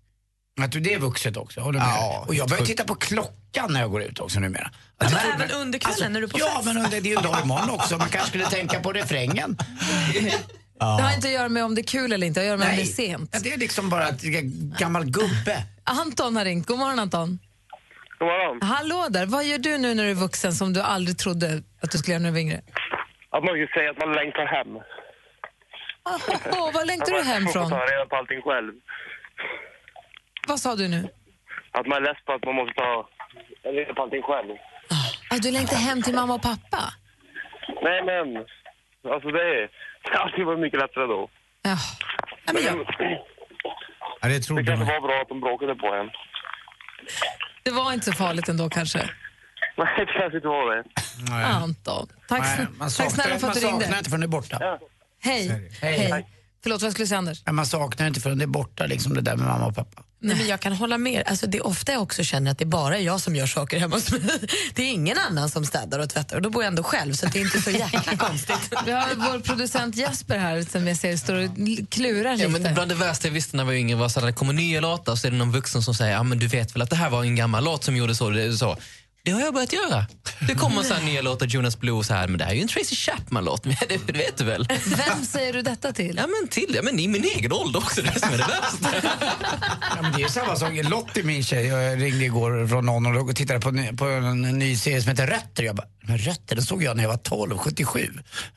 Att du, det är vuxet också, håller med? Ja, och jag börjar titta på klockan när jag går ut också numera. Alltså, jag även under kvällen när du är på Ja, fest? men under, det är ju dag imorgon också. Man kanske skulle tänka på refrängen. Det har inte att göra med om det är kul eller inte, det har att göra med om det är sent. Ja, det är liksom bara ett gammal gubbe. Anton har ringt. God morgon Anton. God morgon. Hallå där. Vad gör du nu när du är vuxen som du aldrig trodde att du skulle göra när du var yngre? Att man skulle säga att man längtar hem. Åh, vad längtar du hem Man får från? ta reda på allting själv. Vad sa du nu? Att man är less på att man måste ta reda på allting själv. Ah, du längtar hem till mamma och pappa? Nej, men... Alltså det är... Det har alltid varit mycket lättare då. Ja. Men jag, Ja, det det trodde kanske man. var bra att de bråkade på en. Det var inte så farligt ändå kanske. Nej, det kanske inte var det. Nej. Anton, tack, Nej, man tack snälla för att du man ringde. saknar inte förrän det är borta. Hej. Hej. Hej. Förlåt, vad skulle du säga Anders? Man saknar inte förrän det är borta, liksom det där med mamma och pappa. Nej, men jag kan hålla med. Alltså, det är ofta jag också känner att det är bara jag som gör saker hemma hos mig. Det är ingen annan som städar och tvättar och då bor jag ändå själv så det är inte så jäkla konstigt. Vi har vår producent Jesper här som jag ser står och klurar Ja, lite. men bland det värsta jag visste när jag var yngre var att det kommer nya låtar så är det någon vuxen som säger ja, men du vet väl att det här var en gammal låt som gjorde så. Det, är så. Det har jag börjat göra. Det kommer så här nya låtar, Jonas Blue, så här, men det här är ju en Tracy Chapman-låt. Men det, det vet du väl? Vem säger du detta till? Ja, men till ja, men i min egen ålder också, det är det som är det värsta. Ja, men det är samma sak. Lottie, min tjej, jag ringde igår från någon och tittade på, ny- på en ny serie som heter Rötter. Jag bara, men Rötter, den såg jag när jag var 12, 77.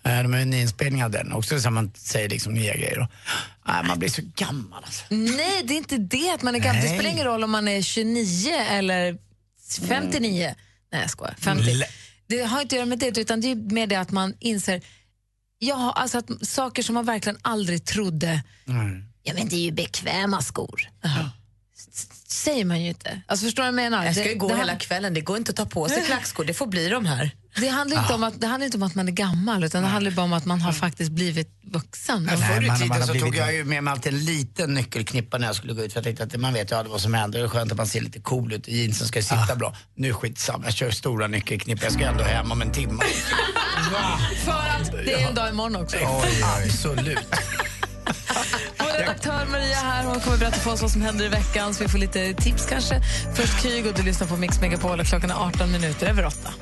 Eh, De är en nyinspelning av den. Också så man säger liksom nya grejer. Och, nej, man blir så gammal alltså. Nej, det är inte det att man är gammal. Det Nej. spelar ingen roll om man är 29 eller 59. Nej, jag skojar. 50. Det har inte att göra med det, utan det är med det att man inser ja, alltså att saker som man verkligen aldrig trodde Ja, men det är ju bekväma skor. S- säger man ju inte. Alltså, förstår du vad jag menar? Jag ska Det- ju gå det, hela kvällen, det går inte att ta på sig klackskor, det får bli de här. Det handlar, inte om att, det handlar inte om att man är gammal, utan det handlar bara om att man har faktiskt blivit vuxen. Nej, Nej, förr i tiden så tog jag ju med mig alltid en liten nyckelknippa när jag skulle gå ut. För jag tänkte att man vet ju aldrig vad som händer. Det är skönt att man ser lite cool ut. Jeansen ska ju sitta bra. Nu skitsamma, jag kör stora nyckelknippor. Jag ska ändå hem om en timme. För att det är en dag imorgon också. Absolut. Redaktör Maria här, hon kommer berätta för oss vad som händer i veckan så vi får lite tips kanske. Först Kygo, du lyssnar på Mix Megapol och klockan är 18 minuter över 8.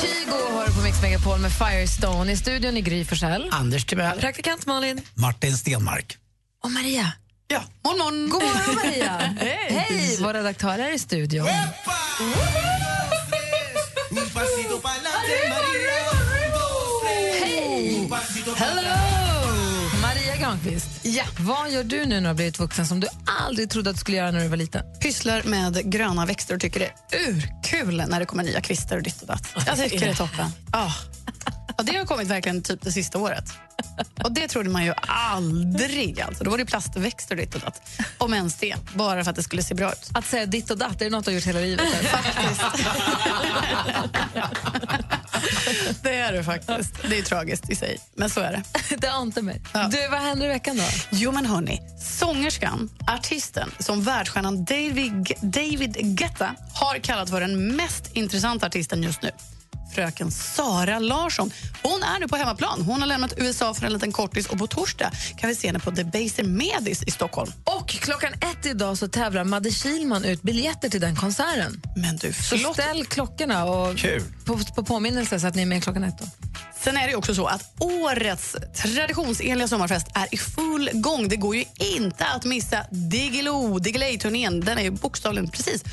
Kygo har du på Mix Megapol med Firestone. I studion i Gry Forssell. Anders Timell. Praktikant Malin. Martin Stenmark. Och Maria. Ja, morgon, morgon. God morgon Maria. Hej. Hej, vår redaktör är i studion. Hello! Maria Granqvist, ja. vad gör du nu när du har blivit vuxen som du aldrig trodde att du skulle göra när du var liten? Pysslar med gröna växter och tycker det är urkul när det kommer nya kvistar och ditt och datt. Jag tycker det är toppen. Ja. Och det har kommit verkligen typ det sista året. Och det trodde man ju aldrig. Alltså. Då var det plastväxter och ditt och datt. Om ens det, bara för att det skulle se bra ut. Att säga ditt och datt, är det något du har gjort hela livet? Det är det faktiskt. Det är tragiskt i sig, men så är det. det ante mig. Du, vad händer i veckan då? Jo men hörni, sångerskan, artisten som världsstjärnan David, David Guetta har kallat för den mest intressanta artisten just nu. Fröken Sara Larsson. Hon är nu på hemmaplan. Hon har lämnat USA för en liten kortis och på torsdag kan vi se henne på Debaser Medis i Stockholm. Och klockan ett idag så tävlar Madde Kilman ut biljetter till den konserten. Men du, Så ställ klockorna och Kul. på, på påminnelse så att ni är med klockan ett. Då. Sen är det också så att årets traditionsenliga sommarfest är i full gång. Det går ju inte att missa Diggiloo, Diggiley-turnén. Den är ju bokstavligen precis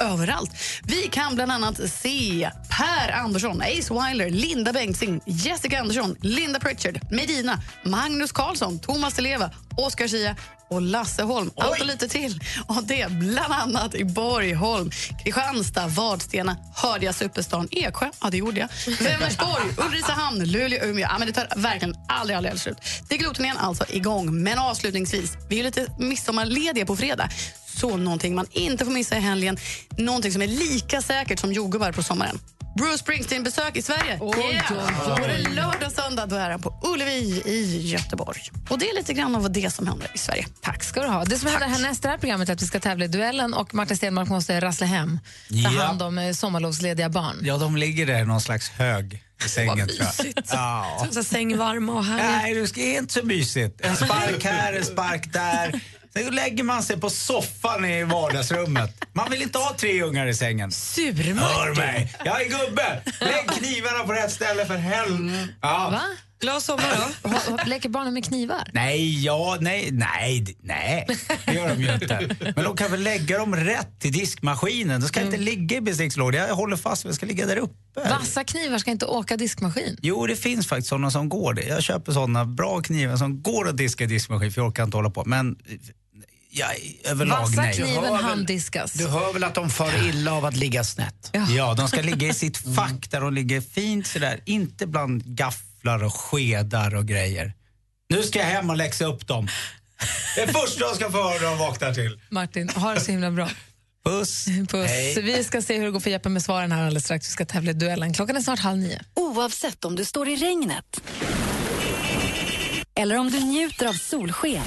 överallt. Vi kan bland annat se Per Andersson, Ace Wilder, Linda Bengtzing, Jessica Andersson, Linda Pritchard, Medina, Magnus Carlsson, Thomas Leva, Oscar Zia och Lasse Holm. Allt och lite till. Och det bland annat i Borgholm, Kristianstad, Vadstena, hörde jag Superstan, Eksjö, ja det gjorde jag, Vänersborg, Ulricehamn, Luleå, Umeå. Ja, men det tar verkligen aldrig, aldrig, aldrig slut. Diggiloo-turnén alltså igång. Men avslutningsvis, vi är lite midsommarlediga på fredag. Så någonting man inte får missa i helgen, någonting som är lika säkert som jordgubbar på sommaren. Bruce Springsteen-besök i Sverige. Oj. Både lördag och söndag då är han på Ullevi i Göteborg. Och Det är lite grann av det som händer i Sverige. Tack ska du ha. Det som händer härnäst i det här programmet är att vi ska tävla i duellen och Martin Stenmark måste rassla hem. Ta Ja. hand om eh, sommarlovslediga barn. Ja, de ligger där i någon slags hög i sängen jag. mysigt. Ja. Så sängvarma och härliga. Nej, det ska- är inte så mysigt. En spark här, en spark där. Sen lägger man sig på soffan i vardagsrummet. Man vill inte ha tre ungar i sängen. Hör mig! Jag är gubbe! Lägg knivarna på rätt ställe för helvete. Ja. Va? Glad sommar då. Leker barnen med knivar? Nej, ja, nej, nej, nej. Det gör de ju inte. Men de kan väl lägga dem rätt i diskmaskinen. De ska inte ligga i bestickslådan. Jag håller fast vid, ska ligga där uppe. Vassa knivar ska inte åka diskmaskin. Jo, det finns faktiskt sådana som går det. Jag köper sådana bra knivar som går att diska i diskmaskin för jag orkar inte hålla på. Men ja, överlag Vassa nej. kniven handdiskas. Du hör väl att de far illa av att ligga snett? Ja. de ska ligga i sitt fack där de ligger fint sådär. Inte bland gafflar och skedar och grejer. Nu ska jag hem och läxa upp dem. Det är första jag ska få höra när de vaknar till. Martin, ha det så himla bra. Puss. Puss. Hej. Vi ska se hur det går för Jeppe med svaren här alldeles strax. Vi ska tävla i duellen. Klockan är snart halv nio. Oavsett om du står i regnet eller om du njuter av solsken.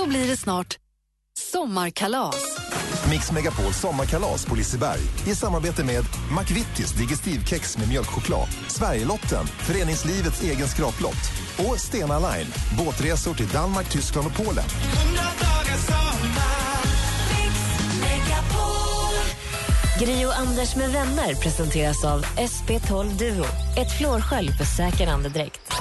Så blir det snart sommarkalas. Mix Megapol sommarkalas på Liseberg i samarbete med McVittys Digestivkex med mjölkchoklad, Sverigelotten, föreningslivets egen skraplott och Stena Line, båtresor till Danmark, Tyskland och Polen. Gri och Anders med vänner presenteras av SP12 Duo. Ett flårskölj för säker andedräkt.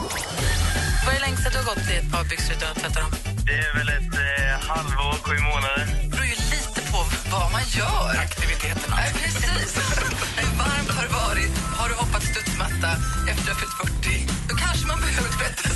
Vad är det längsta du har gått i ett par byxor utan att tvätta dem? Det är väl ett eh, halvår, sju månader. Det beror ju lite på vad man gör. Aktiviteterna. Nej, precis. Hur varmt har det varit? Har du hoppat studsmatta efter du har fyllt 40? Då kanske man behöver tvätta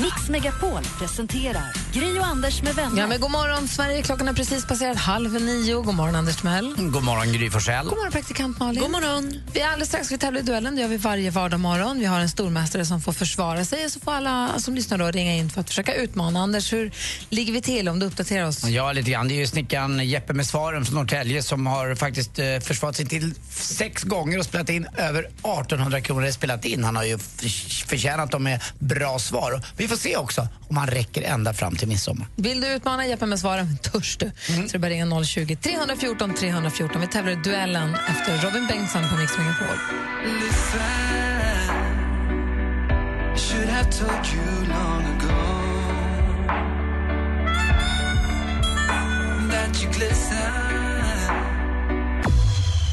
Mix Megapol presenterar Gri och Anders med vänner. Ja, men god morgon, Sverige. Klockan har precis passerat halv nio. God morgon, Anders Timell. God morgon, Gry Forssell. God morgon, praktikant Malin. God morgon. Vi är alldeles strax ska vi tävla i duellen. Det gör vi varje vardag morgon. Vi har en stormästare som får försvara sig och så får alla som lyssnar då ringa in för att försöka utmana. Anders, hur ligger vi till om du uppdaterar oss? Ja, lite grann. Det är ju snickaren Jeppe med svaren från Norrtälje som har faktiskt eh, försvarat sig till sex gånger och spelat in över 1800 kronor spelat in. Han har ju förtjänat dem med bra svar. Vi får se också om han räcker ända fram till midsommar. Vill du utmana Jeppe med svaren? Törs du? Mm. Så det bara ringa 020 314 314. Vi tävlar i duellen efter Robin Bengtsson på Mix Megapol.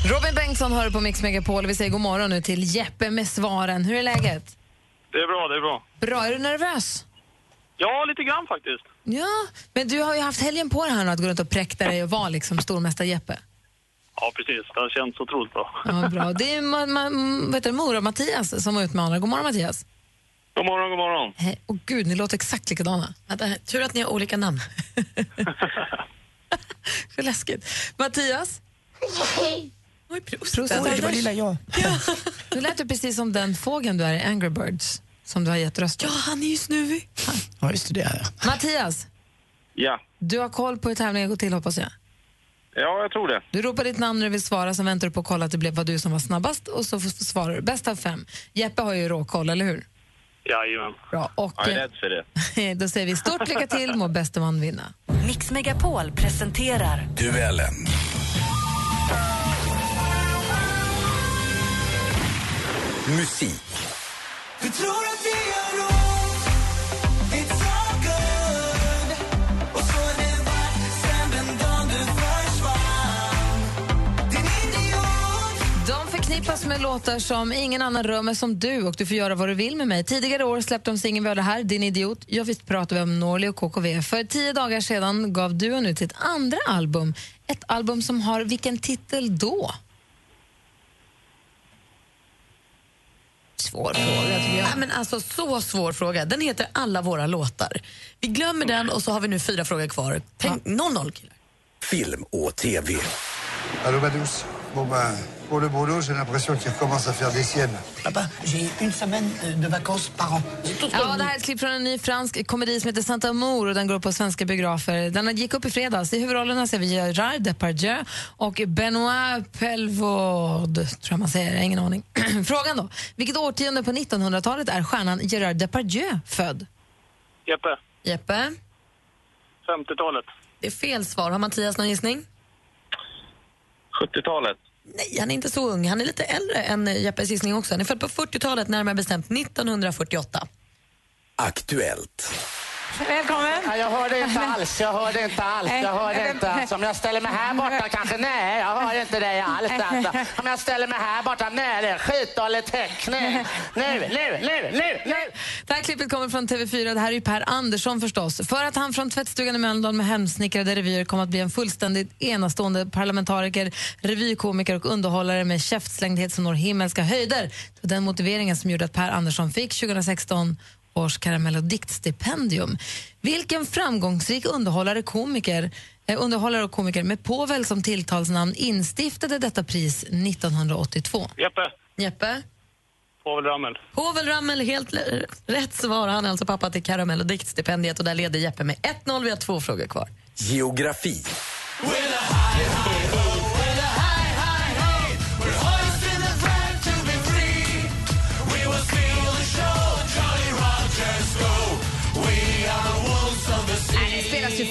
Robin Bengtsson hör på Mix Megapol. Vi säger god morgon nu till Jeppe med svaren. Hur är läget? Det är bra, det är bra. Bra. Är du nervös? Ja, lite grann faktiskt. Ja, men du har ju haft helgen på dig här nu att gå runt och präkta dig och vara liksom stormästare Jeppe. Ja, precis. Det har känts otroligt bra. Ja, bra. Det är ma- ma- heter det, Mora Mattias som var utmanare. God morgon Mattias. God morgon, god morgon. Hej. Åh gud, ni låter exakt likadana. Vänta, tur att ni har olika namn. Så läskigt. Mattias? Oj, prost. Prost, Oj, det var lilla jag. Du lät ju precis som den fågeln du är i Angry Birds som du har gett röst Ja, han är ju snuvig. Ja, just det. är jag. Mattias, Ja. du har koll på hur tävlingen går till hoppas jag. ja, jag tror det. Du ropar ditt namn när du vill svara, sen väntar du på att kolla att det blev vad du som var snabbast och så svarar du. Bäst av fem. Jeppe har ju råkoll, eller hur? Jajamän. Bra. Och Jag är rädd för det. eh, då säger vi stort lycka till, må bäste man vinna. Mix Megapol presenterar Duellen. Musik. Du tror att vi har råd It's all good Och så har det varit sen den dagen du försvann Din idiot De förknippas med låtar som Ingen annan rör mig som du och Du får göra vad du vill med mig. Tidigare år släppte de singeln vi hörde här, Din idiot. Jag visst pratar vi om Norli och KKV. För tio dagar sedan gav duon ut sitt andra album. Ett album som har vilken titel då? Svår fråga tycker jag. Nej, men alltså, så svår fråga. Den heter Alla våra låtar. Vi glömmer den och så har vi nu fyra frågor kvar. Tänk, 0-0 killar. Film och TV. Badous Bon ben, pour le boulot, j'ai l'impression qu'il recommence à faire des siennes. Papa, j'ai une semaine de vacances par an. Ja, det här är ett klipp från en ny fransk komedi som heter Santa Amour och den går upp på svenska biografer. Den gick upp i fredags. I huvudrollerna ser vi Gerard Depardieu och Benoit Pelvoud, tror jag man säger, jag ingen aning. Frågan då, vilket årtionde på 1900-talet är stjärnan Gerard Depardieu född? Jeppe, Jeppe, 50-talet. det är fel svar. Har Mattias någon gissning? 70-talet. Nej, han är inte så ung. Han är lite äldre än Jeppe Jeppes gissning också. Han är född på 40-talet, närmare bestämt 1948. Aktuellt. Välkommen! Ja, jag hörde inte alls, jag hörde inte alls, jag hörde inte alls. Om jag ställer mig här borta kanske, nej, jag hör inte dig alls. Alltså. Om jag ställer mig här borta, nej, det är skitdålig täckning. Nu, nu, nu, nu, nu. Det här klippet kommer från TV4. Det här är Per Andersson förstås. För att han från tvättstugan i Mölndal med hemsnickrade revyer kom att bli en fullständigt enastående parlamentariker, revykomiker och underhållare med käftslängdhet som når himmelska höjder. Det var den motiveringen som gjorde att Per Andersson fick 2016 års Karamell och diktstipendium. Vilken framgångsrik underhållare, komiker, eh, underhållare och komiker med Povel som tilltalsnamn instiftade detta pris 1982? Jeppe, Jeppe? Povel Ramel. Povel Ramel, helt rätt svar. Han är alltså pappa till Karamell och diktstipendiet och där leder Jeppe med 1-0. Vi har två frågor kvar. Geografi.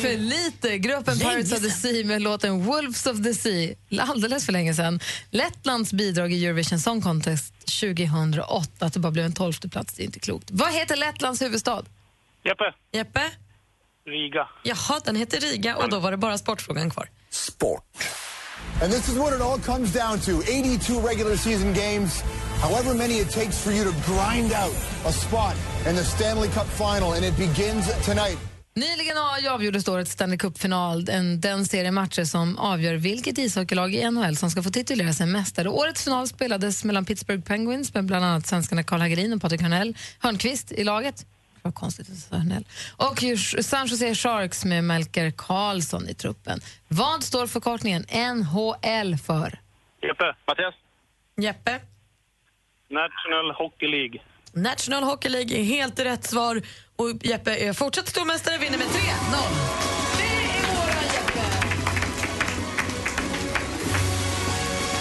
För lite. Gruppen Pirates of the Sea med låten Wolves of the Sea. Alldeles för länge sedan. Lettlands bidrag i Eurovision Song Contest 2008. Att det bara blev en tolfte plats, det är inte klokt. Vad heter Lettlands huvudstad? Jeppe, Jeppe? Riga. Jaha, den heter Riga och då var det bara sportfrågan kvar. And this is what it all comes down to 82 regular season games, however many it takes for you to grind out a spot in the Stanley Cup final, and it begins tonight. Nyligen avgjordes årets Stanley Cup-final, en- den serie matcher som avgör vilket ishockeylag i NHL som ska få titulera sig mästare. Årets final spelades mellan Pittsburgh Penguins med bland annat svenskarna Karl Hagelin och Patrik Hörnqvist i laget. Vad konstigt att säga Hörnell. Och San Jose Sharks med Melker Karlsson i truppen. Vad står förkortningen NHL för? Jeppe, Mattias. Jeppe? National Hockey League. National Hockey League är helt rätt svar och Jeppe är fortsatt stormästare, vinner med 3-0.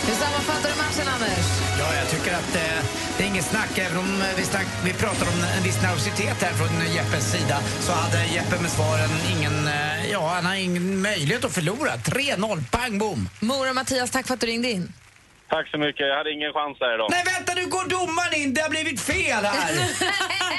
Hur sammanfattar du matchen, Anders? Ja, jag tycker att eh, det är inget snack. Även om eh, vi, snack, vi pratar om en viss nervositet här från Jeppes sida så hade Jeppe med svaren ingen, eh, ja, han har ingen möjlighet att förlora. 3-0, pang bom! Mora Mattias, tack för att du ringde in. Tack så mycket. Jag hade ingen chans här idag. Nej, vänta nu går domaren in. Det har blivit fel här.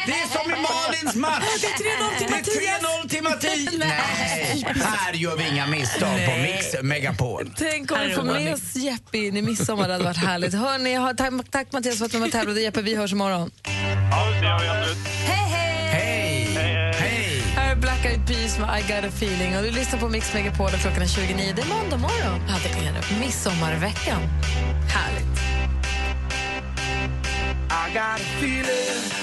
Det är som i Malins match. Det är 3-0 till Det är 3-0 till Mattias. Nej, här gör vi inga misstag på Mix Megapol. Tänk om vi får med oss Jeppe in i midsommar. Det hade varit härligt. Hörrni, ha- tack, tack Mattias för att du var med och tävlade. Jeppe, vi hörs imorgon. Ja, det gör vi absolut. Hej, hej! Med I got a feeling. Och du lyssnar på Mix Megapol och klockan är 29. Det är måndag morgon. Ja, det är det. Midsommarveckan. Härligt. I got a feeling.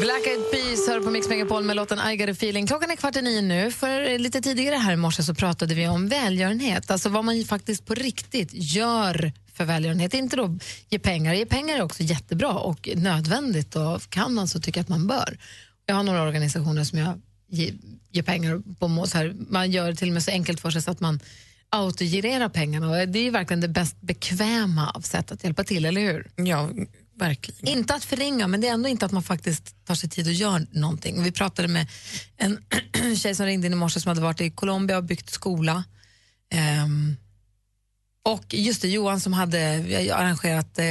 Black Eyed Peas hör på Mix Megapol med låten I got a feeling. Klockan är kvart i nio nu. För lite tidigare här i morse så pratade vi om välgörenhet. Alltså vad man ju faktiskt på riktigt gör för välgörenhet. Inte då ge pengar. Ge pengar är också jättebra och nödvändigt och kan man så tycker att man bör. Jag har några organisationer som jag ger, ger pengar på. Så här, man gör det till och med så enkelt för sig så att man autogirerar pengarna. Och det är verkligen det bäst bekväma av sätt att hjälpa till, eller hur? Ja, verkligen. Inte att förringa, men det är ändå inte att man faktiskt tar sig tid och gör någonting. Och vi pratade med en tjej som ringde in i morse som hade varit i Colombia och byggt skola. Ehm, och just det, Johan som hade arrangerat eh,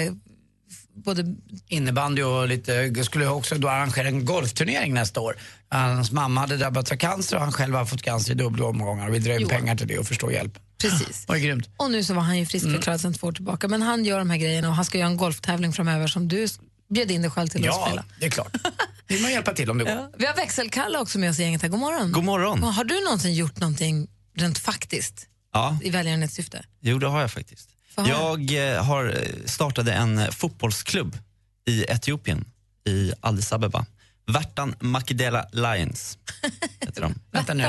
både... Innebandy och lite, skulle också då arrangera en golfturnering nästa år. Hans mamma hade drabbats av cancer och han själv har fått cancer i dubbla omgångar. Vi drar in pengar till det och förstår hjälp. Precis. Var grymt. Och nu så var han ju friskförklarad sedan två år tillbaka. Men han gör de här grejerna och han ska göra en golftävling framöver som du bjöd in dig själv till att Ja, spela. det är klart. Vill man hjälpa till om det går. Vi har växelkalle också med oss i gänget här. God morgon. God morgon. Har du någonsin gjort någonting rent faktiskt Ja, i välgörenhetssyfte? jo det har jag faktiskt. Höra. Jag eh, har eh, startade en fotbollsklubb i Etiopien, i Addis Abeba. Värtan Makidela Lions heter de. Vänta nu.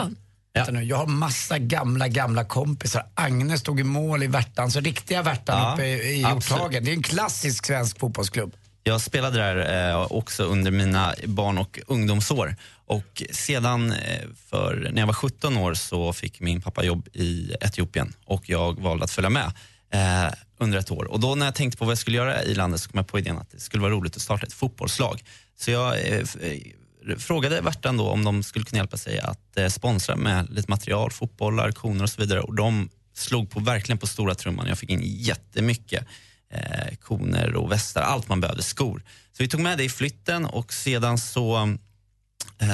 Vänta nu. Jag har massa gamla, gamla kompisar. Agnes stod i mål i Värtan, så riktiga Värtan Ja, uppe i, i. Hjorthagen. Det är en klassisk svensk fotbollsklubb. Jag spelade där eh, också under mina barn och ungdomsår. Och sedan eh, för, när jag var 17 år så fick min pappa jobb i Etiopien och jag valde att följa med eh, under ett år. Och då när jag tänkte på vad jag skulle göra i landet så kom jag på idén att det skulle vara roligt att starta ett fotbollslag. Så jag eh, eh frågade Värtan då om de skulle kunna hjälpa sig att eh, sponsra med lite material, fotbollar, koner och så vidare. Och de slog på, verkligen på stora trumman. Jag fick in jättemycket eh, koner och västar, allt man behövde, skor. Så vi tog med det i flytten och sedan så,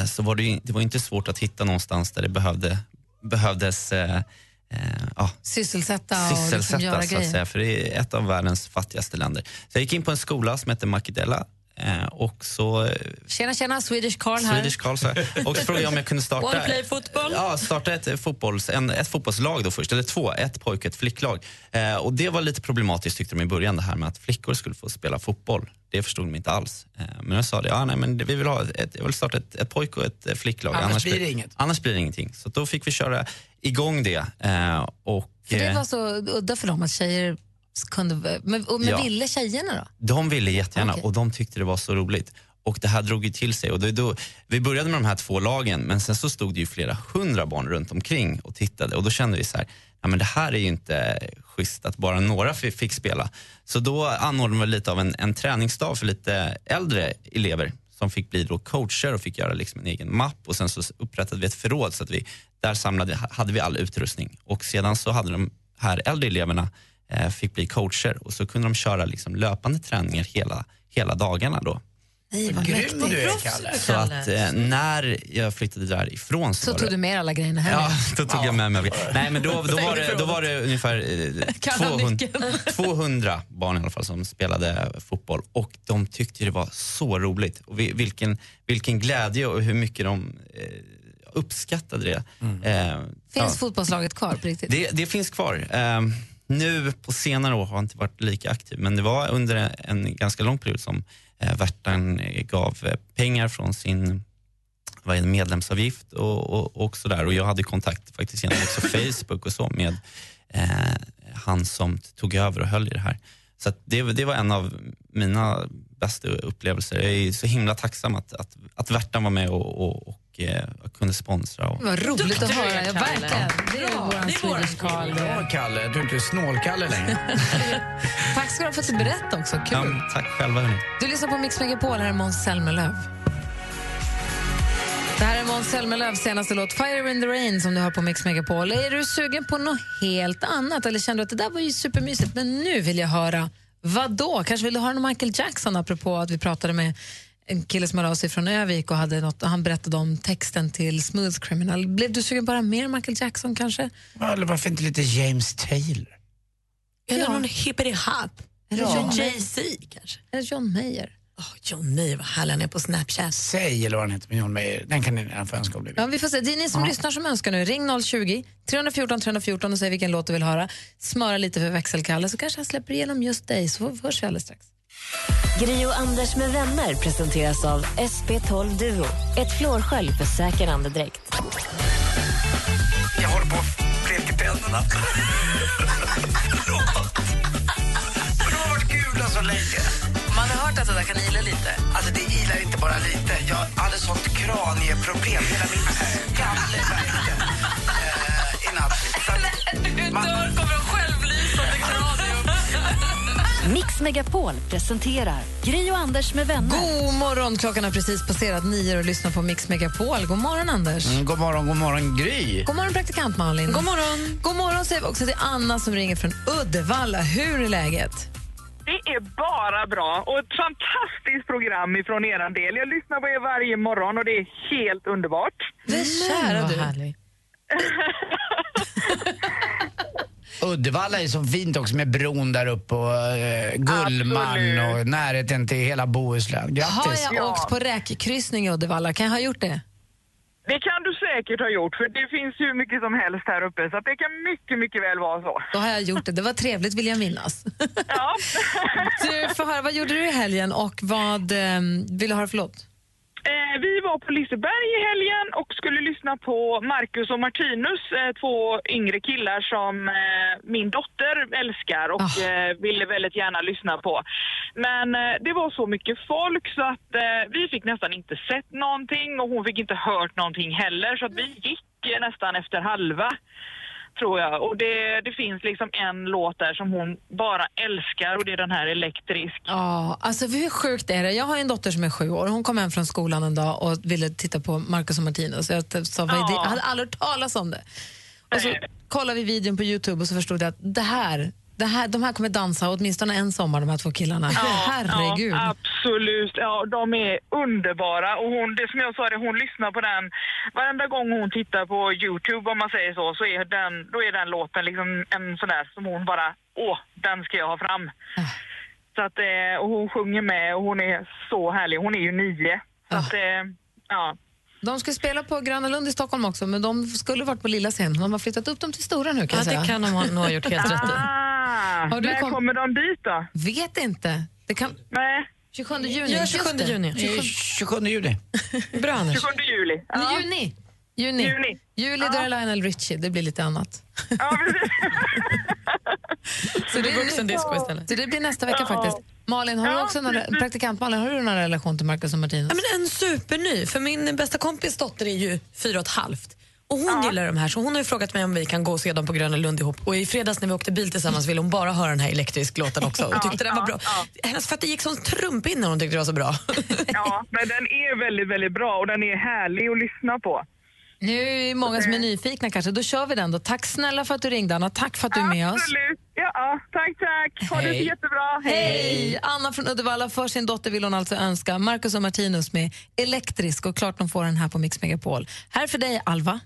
så var det, ju, det var inte svårt att hitta någonstans där det behövde, behövdes eh, eh, ja, Sysselsätta och liksom sysselsätta så att säga, för det är ett av världens fattigaste länder. Så jag gick in på en skola som heter Makidela eh, och så eh, Tjena, tjena, Swedish Carl här. Swedish Carl, så. Och så frågade jag om jag kunde starta, play football? ja, starta ett, eh, fotbolls, en, ett fotbollslag då först, eller två, ett pojk och ett flicklag. Eh, och det var lite problematiskt tyckte de i början det här med att flickor skulle få spela fotboll. Det förstod de inte alls. Eh, men jag sa det, ja, nej, men vi vill ha ett, jag vill starta ett, ett pojk och ett eh, flicklag. Annars blir det inget. Annars blir det ingenting. Så då fick vi köra igång det. Eh, och, För det eh, var så udda för dem att tjejer kunde... Men, men Ja. ville tjejerna då? De ville jättegärna Okej. och de tyckte det var så roligt. Och det här drog ju till sig. Och då, då, vi började med de här två lagen men sen så stod det ju flera hundra barn runt omkring och tittade och då kände vi så här, ja men det här är ju inte schysst att bara några fi- fick spela. Så då anordnade vi lite av en, en träningsdag för lite äldre elever som fick bli då coacher och fick göra liksom en egen mapp och sen så upprättade vi ett förråd så att vi, där samlade, hade vi all utrustning. Och sedan så hade de här äldre eleverna fick bli coacher och så kunde de köra liksom löpande träningar hela, hela dagarna då. Nej, vad Grym du är, Kalle. Så att eh, när jag flyttade därifrån så, Så tog det, du med alla grejerna hem? Ja, då tog jag med mig. Nej, men då, då, var det, då var det ungefär eh, Kan han 200, nyckeln? 200 barn i alla fall som spelade fotboll och de tyckte det var så roligt. Och vi, vilken, vilken glädje och hur mycket de eh, uppskattade det. Eh, Finns ja. fotbollslaget kvar på riktigt? Det, det finns kvar. Nu på senare år har jag inte varit lika aktiv men det var under en ganska lång period som eh, Värtan eh, gav eh, pengar från sin vad är det, medlemsavgift och, och, och sådär. Och jag hade kontakt faktiskt genom också Facebook och så med eh, han som tog över och höll i det här. Så det, det var en av mina bästa upplevelser. Jag är så himla tacksam att, att, att Värtan var med och, och, och eh, kunde sponsra. Och, Vad roligt att höra. Ja, Kalle. verkligen. Det är våran Swedish Carl. Bra Kalle, du är inte snålkalle längre. Tack ska du ha för att du berättade också. ja, Kul. tack själva hörni. Du lyssnar på Mix Megapol, här är Måns Zelmerlöw. Det här är Måns Zelmerlöws senaste låt Fire in the Rain som du hör på Mix Megapol. Är du sugen på något helt annat eller känner du att det där var ju supermysigt men nu vill jag höra vad då? Kanske vill du höra någon Michael Jackson apropå att vi pratade med en kille som hörde av sig från Övik och hade något, och han berättade om texten till Smooth Criminal. Blev du sugen bara mer Michael Jackson kanske? Eller varför inte lite James Taylor? Eller någon hippity hop. Eller Ja. John Jay-Z kanske. Eller John Mayer? John Mayer, vad härlig han är på Snapchat. Säg eller vad han heter med John Mayer. Den kan ni redan få önska om ni vill. Ja, vi får se. Det är ni som lyssnar som önskar nu. Ring 020 314 314 och säg vilken låt du vill höra. Smöra lite för växelkalle så kanske jag släpper igenom just dig så hörs vi alldeles strax. Gri och Anders med vänner presenteras av SP12 Duo. Ett flårskölj för säker andedräkt. Jag håller på att bleka tänderna. Förlåt. Men de har varit gula så länge. Man har hört att det där kan ila lite. Alltså det ilar inte bara lite. Jag hade sånt kranieproblem. Hela min skalle värkte eh, i natt. Så att man- kommer kranium. Mix Megapol presenterar Gri och Anders med vänner. God morgon! Klockan har precis passerat nio och lyssnar på Mix Megapol. God morgon, Anders. Mm, god morgon, god morgon Gry. God morgon, praktikant Malin. God morgon. God morgon säger vi också till Anna som ringer från Uddevalla. Hur är läget? Det är bara bra och ett fantastiskt program ifrån er del. Jag lyssnar på er varje morgon och det är helt underbart. Det kära vad du. Uddevalla är så fint också med bron där uppe och eh, Gullmarn Absolut. och närheten till hela Bohuslän. Har Grattis! jag åkt på räkkryssning i Uddevalla? Kan jag ha gjort det? Det kan du säkert ha gjort för det finns hur mycket som helst här uppe så att det kan mycket, mycket väl vara så. Då har jag gjort det. Det var trevligt vill jag minnas. Ja. Du, får höra, vad gjorde du i helgen och vad eh, vill du höra för låt? Eh, vi var på Liseberg i helgen och skulle lyssna på Marcus och Martinus, eh, två yngre killar som eh, min dotter älskar och eh, ville väldigt gärna lyssna på. Men det var så mycket folk så att vi fick nästan inte sett någonting och hon fick inte hört någonting heller så att vi gick nästan efter halva. Tror jag. Och det, det finns liksom en låt där som hon bara älskar och det är den här Elektrisk. Ja, alltså hur sjukt är det? Jag har en dotter som är sju år. Hon kom hem från skolan en dag och ville titta på Marcus och Martinus. Jag sa? Ja. Jag hade aldrig hört talas om det. Och så kollade vi videon på Youtube och så förstod jag att det här, det här, de här kommer dansa åtminstone en sommar, de här två killarna. Herregud. Ja, absolut. Ja, de är underbara. Och hon, det som jag sa, det, hon lyssnar på den varenda gång hon tittar på Youtube om man säger så, så är den, då är den låten liksom en sån där som hon bara, åh, den ska jag ha fram. Så att, eh, och hon sjunger med och hon är så härlig. Hon är ju nio. Så att, eh, ja. De ska spela på Gröna Lund i Stockholm också, men de skulle varit på lilla scen. De har flyttat upp dem till stora nu kan Ja, jag säga. det kan de ha- nog ha gjort helt rätt i. Ah, Har du när kom- kommer de dit då? Vet inte. Det kan... Nej. 27 juni. Ja, just 27 det. juni. 27 27 juli. Bra, Anders. 27 juli. Ja. Juni. Juni. Juni. Juli, då är det Lionel Richie. Det blir lite annat. Ja, precis. Så det, Vuxendisco istället. så det blir nästa vecka Ja. faktiskt. Malin, har du Ja, också någon, praktikant Malin, har du någon relation till Marcus och Martinus? Ja, men en superny, för min bästa kompis dotter är ju fyra och ett halvt. Och hon gillar de här, så hon har ju frågat mig om vi kan gå och se dem på Gröna Lund ihop. Och i fredags när vi åkte bil tillsammans ville hon bara höra den här elektrisk låten också. Och tyckte den var bra. Hennes fötter gick som trumpinne hon tyckte det var så bra. Ja, men den är väldigt, väldigt bra och den är härlig att lyssna på. Nu är det många som är nyfikna kanske. Då kör vi den då. Tack snälla för att du ringde Anna. Tack för att du är med oss. Absolut. Ja, tack, tack. Ha det så Hej. jättebra. Hej! Anna från Uddevalla, för sin dotter vill hon alltså önska Marcus och Martinus med Elektrisk och klart de får den här på Mix Megapol. Här för dig Alva.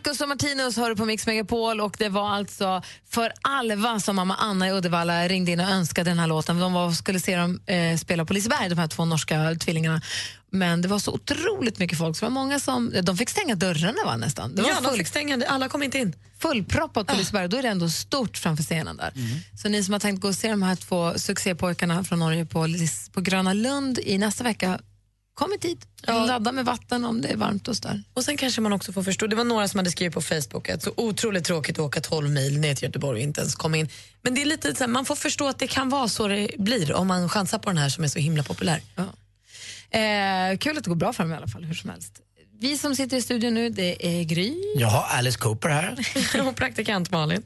Marcus och Martinus hör du på Mix Megapol och det var alltså för Alva som mamma Anna i Uddevalla ringde in och önskade den här låten. De var, skulle se dem eh, spela på Liseberg, de här två norska tvillingarna. Men det var så otroligt mycket folk så var många som, de fick stänga dörrarna va, nästan. Det var ja, de full- fick stänga, alla kom inte in. fullproppat på Liseberg. Då är det ändå stort framför scenen där. Så ni som har tänkt gå och se de här två succépojkarna från Norge på, på Gröna Lund i nästa vecka, kom i tid. Ladda med vatten om det är varmt och där. Och sen kanske man också får förstå, det var några som hade skrivit på Facebook att så otroligt tråkigt att åka 12 mil ner till Göteborg och inte ens komma in. Men det är lite så här, man får förstå att det kan vara så det blir om man chansar på den här som är så himla populär. Eh, kul att det går bra för dem i alla fall, hur som helst. Vi som sitter i studion nu, det är Gry. Jaha, Alice Cooper här. och praktikant Malin.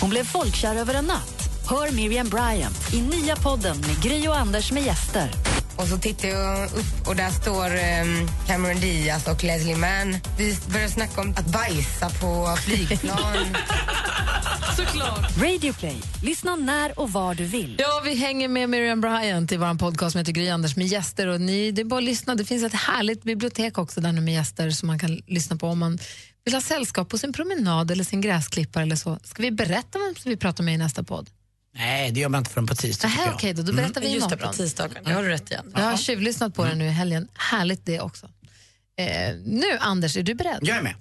Hon blev folkkär över en natt. Hör Miriam Bryant i nya podden med Gry och Anders med gäster. Och så tittar jag upp och där står um, Cameron Diaz och Leslie Mann. Vi börjar snacka om att bajsa på flygplan. Såklart. Radio Play. Lyssna när och var du vill. Ja, vi hänger med Miriam Bryant i vår podcast som heter Gry Anders med gäster. Och ni, det är bara att lyssna. Det finns ett härligt bibliotek också där nu med gäster som man kan lyssna på om man vill ha sällskap på sin promenad eller sin gräsklippare eller så. Ska vi berätta vem vi pratar med i nästa podd? Nej, det gör man inte förrän på tisdag Nähä, jag. okej då, då berättar vi Just det, på tisdagen. Det har du rätt igen. Jag har tjuvlyssnat på den nu i helgen. Härligt det också. Eh, nu, Anders, är du beredd? Jag är med.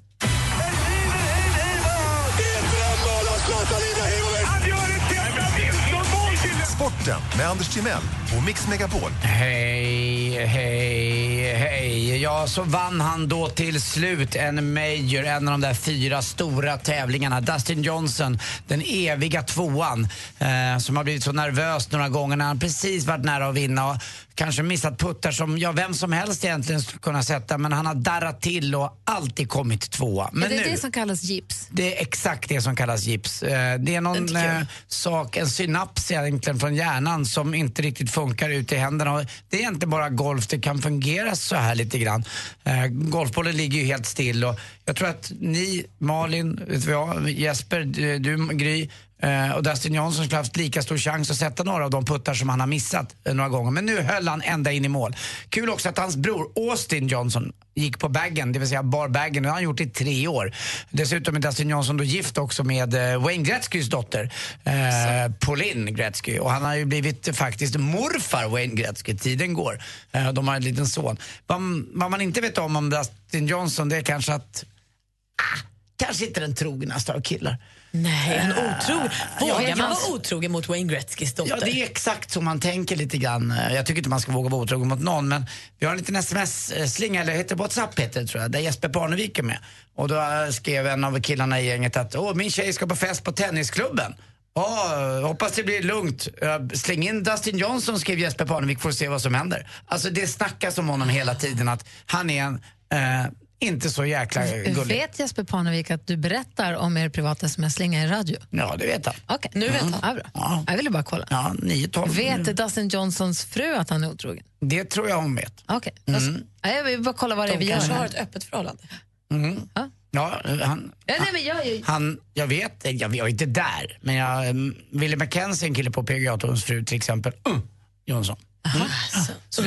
Sporten med Anders Timell och Mix Megapol. Hej, hej, hej. Ja, så vann han då till slut en Major, en av de där fyra stora tävlingarna. Dustin Johnson, den eviga tvåan, eh, som har blivit så nervös några gånger när han precis varit nära att vinna och kanske missat puttar som ja, vem som helst egentligen skulle kunna sätta, men han har darrat till och alltid kommit tvåa. Men är det nu, det som kallas gips? det är exakt det som kallas gips. Eh, Det är någon eh, sak, en synaps egentligen från hjärnan som inte riktigt funkar ut i händerna. Och det är inte bara golf, det kan fungera så här lite grann. Eh, Golfbollen ligger ju helt still och jag tror att ni, Malin, vet vad jag, Jesper, du, du Gry, eh, och Dustin Johnson skulle haft lika stor chans att sätta några av de puttar som han har missat eh, några gånger. Men nu höll han ända in i mål. Kul också att hans bror Austin Johnson gick på baggen, det vill säga bar baggen. Det har han gjort i tre år. Dessutom är Dustin Johnson då gift också med eh, Wayne Gretzkys dotter, eh, Pauline Gretzky. Och han har ju blivit faktiskt morfar Wayne Gretzky. Tiden går. Eh, de har en liten son. Vad, vad man inte vet om om Dustin Johnson det är kanske att ah, kanske inte den trognaste av killar. Nej, en otrogen. Ja, Vågar man vara otrogen mot Wayne Gretzkys dotter? Ja, det är exakt så man tänker lite grann. Jag tycker inte man ska våga vara otrogen mot någon, men vi har en liten sms-slinga, eller heter WhatsApp heter det tror jag, där Jesper Parnevik är med. Och då eh, skrev en av killarna i gänget att Åh, min tjej ska på fest på tennisklubben. Åh, hoppas det blir lugnt. Eh, Släng in Dustin Johnson, skrev Jesper Parnevik, att se vad som händer. Alltså det snackas om honom hela tiden, att han är en, eh, inte så jäkla gullig. Vet Jesper Parnevik att du berättar om er privata sms-slinga i radio? Ja, det vet han. Okej, nu vet han. Ja, bra. Jag ville bara kolla. Ja, 9-12. Vet Dustin Johnsons fru att han är otrogen? Det tror jag hon vet. Okej, Mm. ja, jag vill bara kolla vad det är vi De gör kanske har ett öppet förhållande. Mm. Ja, han, Ja, nej, men jag, jag, Han, jag vet, jag, jag är inte där, men jag, mm, Willie McKenzie, en kille på PGA Tours fru till exempel, mm, Jonsson. Mm. Så,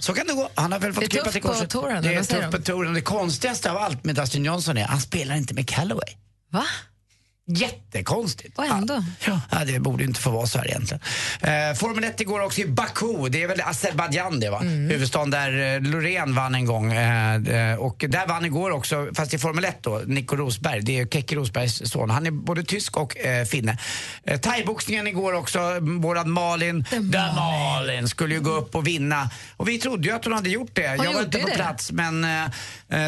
så kan det gå. Han har väl fått krypa till korset. touren, Det är tufft på touren. Det konstigaste av allt med Dustin Johnson är han spelar inte med Callaway. Va? Jättekonstigt. Och ändå. Ja, det borde inte få vara så här egentligen. Eh, Formel 1 igår också i Baku, det är väl Azerbajdzjan det va? Mm. Huvudstaden där eh, Loreen vann en gång. Eh, eh, och där vann igår också, fast i Formel 1 då, Nico Rosberg, det är Keke Rosbergs son. Han är både tysk och eh, finne. Eh, Thaiboxningen igår också, våran Malin, där Malin skulle ju gå upp och vinna. Och vi trodde ju att hon hade gjort det. jag var inte på det. plats men eh,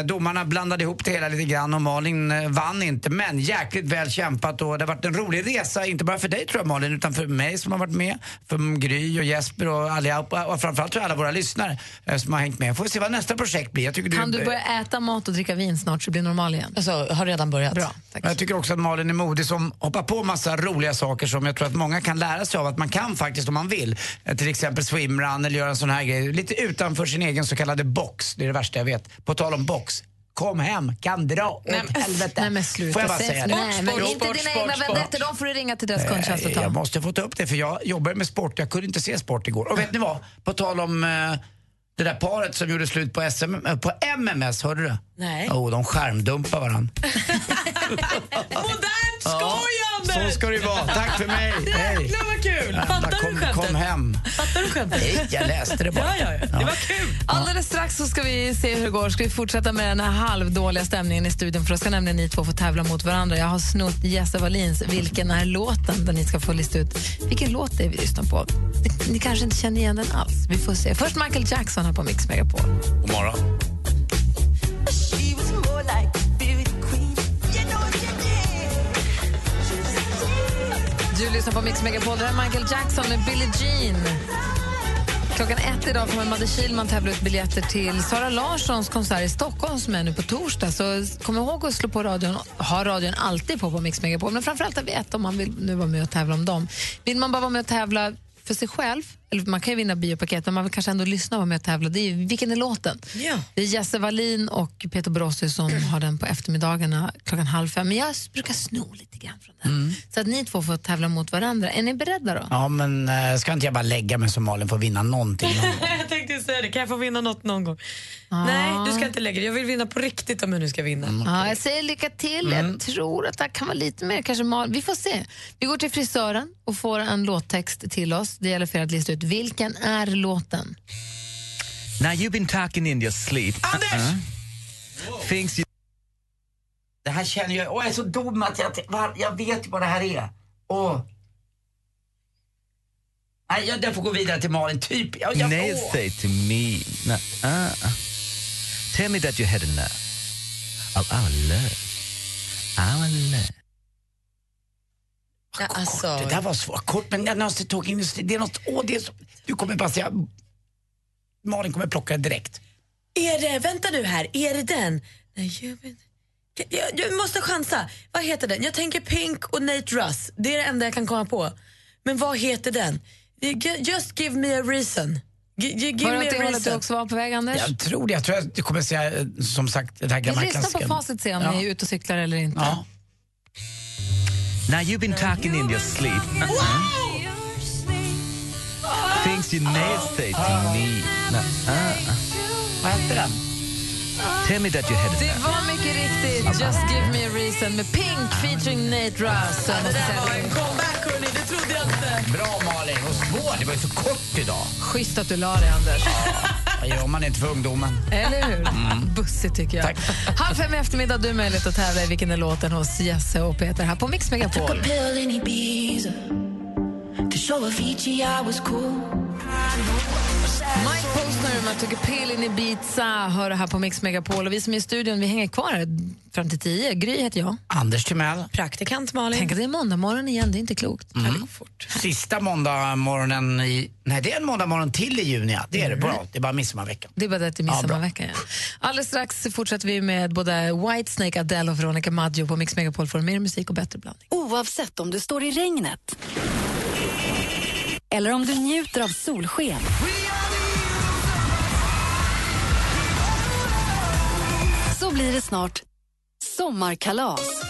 domarna blandade ihop det hela lite grann och Malin eh, vann inte. Men jäkligt väl kämpat och det har varit en rolig resa, inte bara för dig tror jag Malin, utan för mig som har varit med, för Gry och Jesper och allihopa och framförallt tror jag alla våra lyssnare eh, som har hängt med. Får vi se vad nästa projekt blir. Jag tycker Kan du, du börja äta mat och dricka vin snart så blir normal igen? Alltså, har redan börjat. Bra. Jag tycker också att Malin är modig som hoppar på massa roliga saker som jag tror att många kan lära sig av att man kan faktiskt om man vill. Eh, Till exempel swimrun eller göra en sån här grej. Lite utanför sin egen så kallade box. Det är det värsta jag vet. På tal om box. Kom hem, kan dra åt helvete. Nej men sluta. Får jag bara Säg- säga det? Nej, men inte dina egna vendettor, de får du ringa till deras kundtjänst och Nej, ta. Jag måste få ta upp det för jag jobbar med sport. Jag kunde inte se sport igår. Och vet ni vad? På tal om eh, det där paret som gjorde slut på, SM, eh, på MMS, hörde du? Nej. Oh, de skärmdumpar varandra. Modernt skojande! Så ska det ju vara. Tack för mig. Hej. Jäklar vad kul! Fattar du kom, skämtet? kom hem. Fattar du skämtet? Nej, jag läste det bara. Ja, ja, ja. Det var kul. Alldeles strax så ska vi se hur det går. Ska vi fortsätta med den här halvdåliga stämningen i studion för då ska nämligen ni två få tävla mot varandra. Jag har snott Jesse Wallins Vilken är låten? där ni ska få lista ut vilken låt det är vi lyssnar på. Ni kanske inte känner igen den alls. Vi får se. Först Michael Jackson här på Mix Megapol. God morgon. Du lyssnar på Mix Megapol. Det här är Michael Jackson med Billie Jean. Klockan ett idag kommer Madde Kihlman tävla ut biljetter till Sara Larssons konsert i Stockholm som är nu på torsdag. Så kom ihåg att slå på radion. Ha radion alltid på på Mix Megapol. Men framförallt vid ett om man vill nu vara med och tävla om dem. Vill man bara vara med och tävla för sig själv, eller man kan ju vinna biopaket, men man vill kanske ändå lyssna och vara med och tävla. Det är vilken är låten? Ja. Det är Jesse Wallin och Peter Borossi som har den på eftermiddagarna klockan halv fem. Men jag brukar sno lite grann från den. Så att ni två får tävla mot varandra. Är ni beredda då? Ja, men äh, ska inte jag bara lägga mig som Malin att vinna någonting? någon gång? jag tänkte säga det, kan jag få vinna något någon gång? Nej, du ska inte lägga det. Jag vill vinna på riktigt om jag nu ska vinna. Ja, jag säger lycka till. Jag tror att det här kan vara lite mer kanske mal. Vi får se. Vi går till frisören och får en låttext till oss. Det gäller för er att lista ut vilken är låten. Now you've been talking in your sleep. Anders! Things you... Det här känner jag, åh jag är så dum att jag, var, jag vet vad det här är. Åh. Nej, jag, jag får gå vidare till Malin, typ. Jag, jag, Nay åh. say to me. Nah, uh, tell me that you had enough of our love. Our love. Ja, alltså, Det där var svårt. Kort, men jag måste tog in det är något, åh det är så, du kommer bara säga, Malin kommer plocka det direkt. är det, vänta nu här, är det den? Nej, jag, jag, jag måste chansa. Vad heter den? Jag tänker Pink och Nate Russ. Det är det enda jag kan komma på. Men vad heter den? Just give me a reason. G- g- give Var det åt det hållet du också var på väg, Anders? Jag tror det. Jag tror du kommer säga, eh, som sagt, den här gamla lyssnar på klassikern. facit se om Ja. ni är ute och cyklar eller inte. Ja. Now you've been talking in your sleep. Things you never say to me. Uh, Vad hette den? tell me that you had Det var mycket riktigt Just give me a reason med Pink featuring Nate Russ. Jag måste säga det är Comeback hörni, det trodde jag inte. Bra Malin, och svår. Det var ju så kort idag. Schysst att du la dig, Anders. Vad gör man inte för ungdomen? Eller hur? Bussigt tycker jag. Halv fem i eftermiddag du möjlighet att tävla i Vilken är låten hos Jesse och Peter här på Mix Megapol. Mike Posner med Took a pill in Ibiza hör det här på Mix Megapol. Och vi som är i studion vi hänger kvar här fram till tio. Gry heter jag. Anders Timell. Praktikant Malin. Tänk att det är måndag morgon igen, det är inte klokt. Mm. Sista måndag morgonen i... Nej, det är en måndag morgon till i juni. Ja. Det är det. Bra. Det är bara midsommarveckan. Det är bara det att det är Ja, midsommarveckan. Ja, Alldeles strax fortsätter vi med både Whitesnake, Adele och Veronica Maggio på Mix Megapol för mer musik och bättre blandning. Oavsett om du står i regnet eller om du njuter av solsken. Så blir det snart sommarkalas.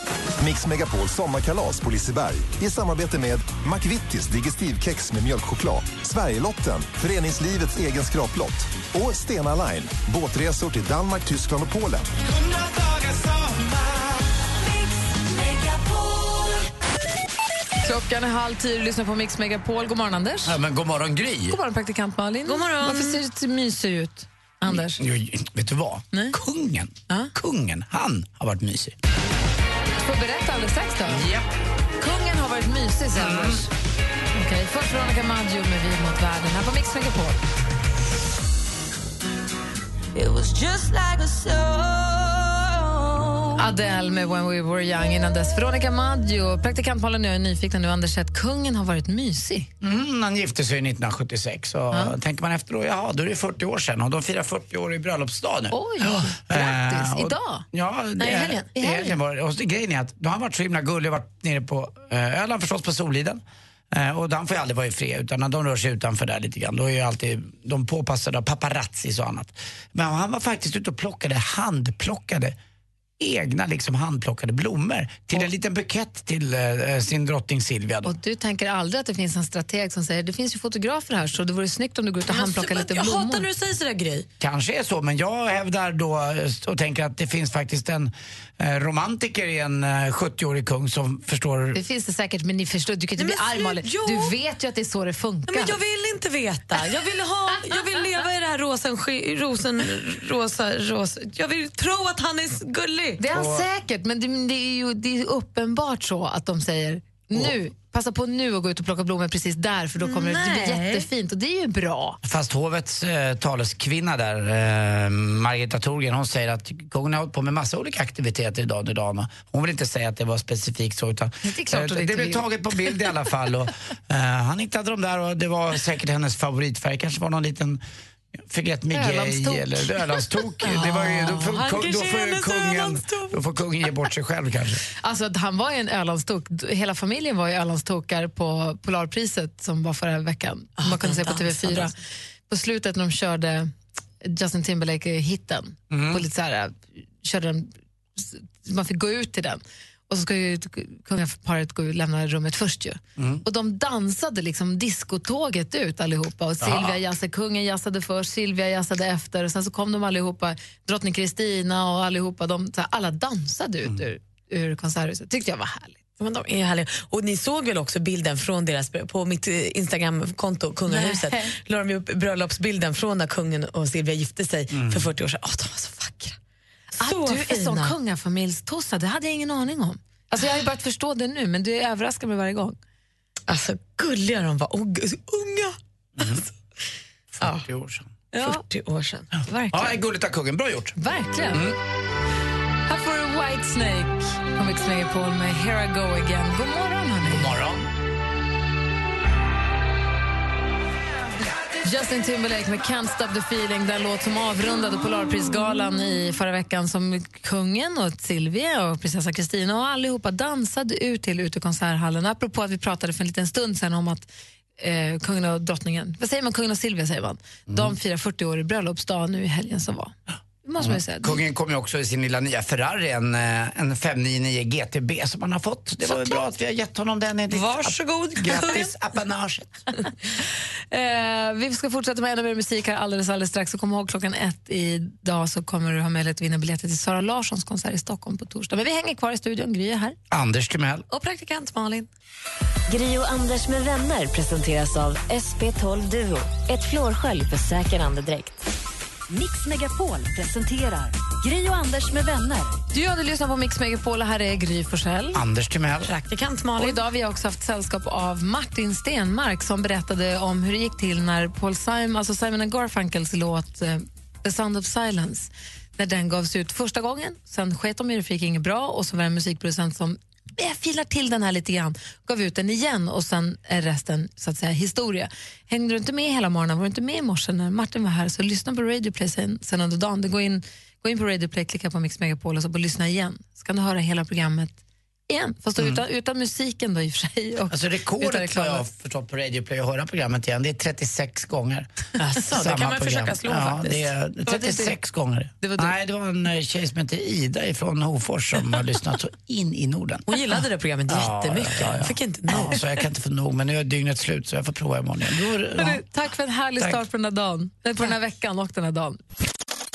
Mix Megapol sommarkalas på Liseberg i samarbete med McVittys Digestivkex med mjölkchoklad, Sverigelotten, föreningslivets egen skraplott och Stena Line, båtresor till Danmark, Tyskland och Polen. Klockan är halv tio och lyssnar på Mix Megapol. God morgon, Anders. Ja, men god morgon, Gry. God morgon, praktikant Malin. God morgon. Varför ser det så mysigt ut, Anders? Jo, vet du vad? Kungen, kungen, han har varit mysig. Får jag berätta alldeles strax då? Kungen har varit mysig, säger Anders. Okej, först Veronica Maggio med Vi mot världen här på Mix Megapol. It was just like a song. Adele med When We Were Young innan dess. Veronica Maggio, praktikant Malin jag är nyfikna nu. Anders att kungen har varit mysig. Mm, han gifte sig 1976 och tänker man efter då, ja då är det 40 år sedan och de firar 40 år i bröllopsdag nu. Oj, Eh, grattis. och- Idag? Ja, det, Nej, i helgen. I helgen var det. Och grejen är att då har han varit så himla gullig och varit nere på eh, Öland förstås på Soliden. Eh, och han får ju aldrig vara i fred utan när de rör sig utanför där lite grann då är ju alltid de påpassade av paparazzis och annat. Men han var faktiskt ute och plockade handplockade egna liksom handplockade blommor till en liten bukett till eh, sin drottning Silvia. Då. Och du tänker aldrig att det finns en strateg som säger det finns ju fotografer här så det vore snyggt om du går ut och handplockar lite jag blommor. hatar när du säger sådär Gry. Kanske är så, men jag hävdar då eh, och tänker att det finns faktiskt en eh, romantiker i en eh, 70-årig kung som förstår... Det finns det säkert, men ni förstår, du kan inte Nej, bli arg Malin. Du vet ju att det är så det funkar. Nej, men jag vill inte veta. Jag vill, ha, jag vill leva i det här rosen, sk- rosen, rosa, rosa. Jag vill tro att han är gullig. Det är han säkert, men det, det är ju det är uppenbart så att de säger nu, passa på nu att gå ut och plocka blommor precis där för då kommer det, det bli jättefint och det är ju bra. Fast hovets eh, taleskvinna där, eh, Margareta Thorgren, hon säger att kungen har hållit på med massa olika aktiviteter idag under dagen. Hon vill inte säga att det var specifikt så utan Det är klart eh, inte det blev taget på bild i alla fall. Och, eh, han hittade dem där och det var säkert hennes favoritfärg. kanske var någon liten Förget mig gay eller Ölandstok. Det var ju, då, får, kung- då, får kungen, då får kungen ge bort sig själv kanske. Alltså, att han var ju en Ölandstok. Hela familjen var ju Ölandstokar på Polarpriset som var förra veckan. som man kunde se på TV4. På slutet när de körde Justin Timberlake-hitten, Mm. på lite så här, körde den, man fick gå ut till den. Och så ska ju kungaparet gå ut, lämna rummet först ju. Mm. Och de dansade liksom diskotåget ut allihopa. Och Silvia Ja. jassade, kungen jassade först, Silvia jassade efter. Och sen så kom de allihopa, drottning Kristina och allihopa. De, så här, alla dansade ut ur, ur konserthuset. tyckte jag var härligt. Men de är härliga. Och ni såg väl också bilden från deras, på mitt eh, Instagramkonto, kungahuset, Nej. la de upp bröllopsbilden från när kungen och Silvia gifte sig för 40 år sedan. Åh, de var så. Så att du är sån fina. kungafamiljstossa, det hade jag ingen aning om. Alltså, jag har ju börjat förstå det nu, men du överraskar mig varje gång. Alltså gulliga de var, och gu- så unga. 40 år sedan. Ja. 40 år sedan. Verkligen. Ja, det är gulligt av kungen. Bra gjort. Verkligen. Mm. Här får du Whitesnake på Mix Megapol med Here I Go Again. God morgon. Justin Timberlake med Can't Stop the Feeling, den låt som avrundade Polarprisgalan i förra veckan som kungen och Silvia och prinsessa Kristina och allihopa dansade ut till ute i konserthallen. Apropå att vi pratade för en liten stund sedan om att eh, kungen och drottningen, vad säger man, kungen och Silvia säger man, de firar 40 år i bröllopsdag nu i helgen som var. Måste man ju säga. Kungen kom ju också i sin lilla nya Ferrari, en, eh, en 599 GTB som han har fått. Det var väl bra att vi har gett honom den. enligt- Varsågod, Grattis apanaget. Eh, vi ska fortsätta med ännu mer musik här alldeles, alldeles strax. Och kom ihåg klockan ett idag så kommer du ha möjlighet att vinna biljetter till Sara Larssons konsert i Stockholm på torsdag. Men vi hänger kvar i studion, Gry är här. Anders Timell. Och praktikant Malin. Gri och Anders med vänner presenteras av SP12 Duo. Ett flårskölj för säker andedräkt. Mix Megapol presenterar Gri och Anders med vänner. Du hade lyssnat på Mix Megapol och här är Gry Forssell. Anders Timell. Praktikant Och idag har vi också haft sällskap av Martin Stenmark som berättade om hur det gick till när Paul Simon, alltså Simon Garfunkels låt eh, The Sound of Silence när den gavs ut första gången. Sen sket de i det, fick inget bra och så var det en musikproducent som jag filar till den här lite grann, gav ut den igen och sen är resten så att säga historia. Hängde du inte med hela morgonen, var du inte med i morse när Martin var här så lyssna på Radio Play sen, sen under dagen. Det går in, gå in på Radio Play, klicka på Mix Megapol och så på lyssna igen. Så kan du höra hela programmet igen, fast då utan, utan musiken då i och för sig. Och Alltså rekordet har jag förstått på Radio Play att höra programmet igen. Det är 36 gånger. Alltså, det kan man program. försöka slå ja, faktiskt. Det är var 36 gånger. Det var du. Nej, det var en eh, tjej som heter Ida ifrån Hofors som har lyssnat så in i Norden. Hon gillade det programmet jättemycket. Jag fick inte nog. Ja, så jag kan inte få nog, men nu är dygnet slut så jag får prova imorgon igen. Då, ja. Tack för en härlig Tack. start på den här dagen, på den här veckan och den här dagen.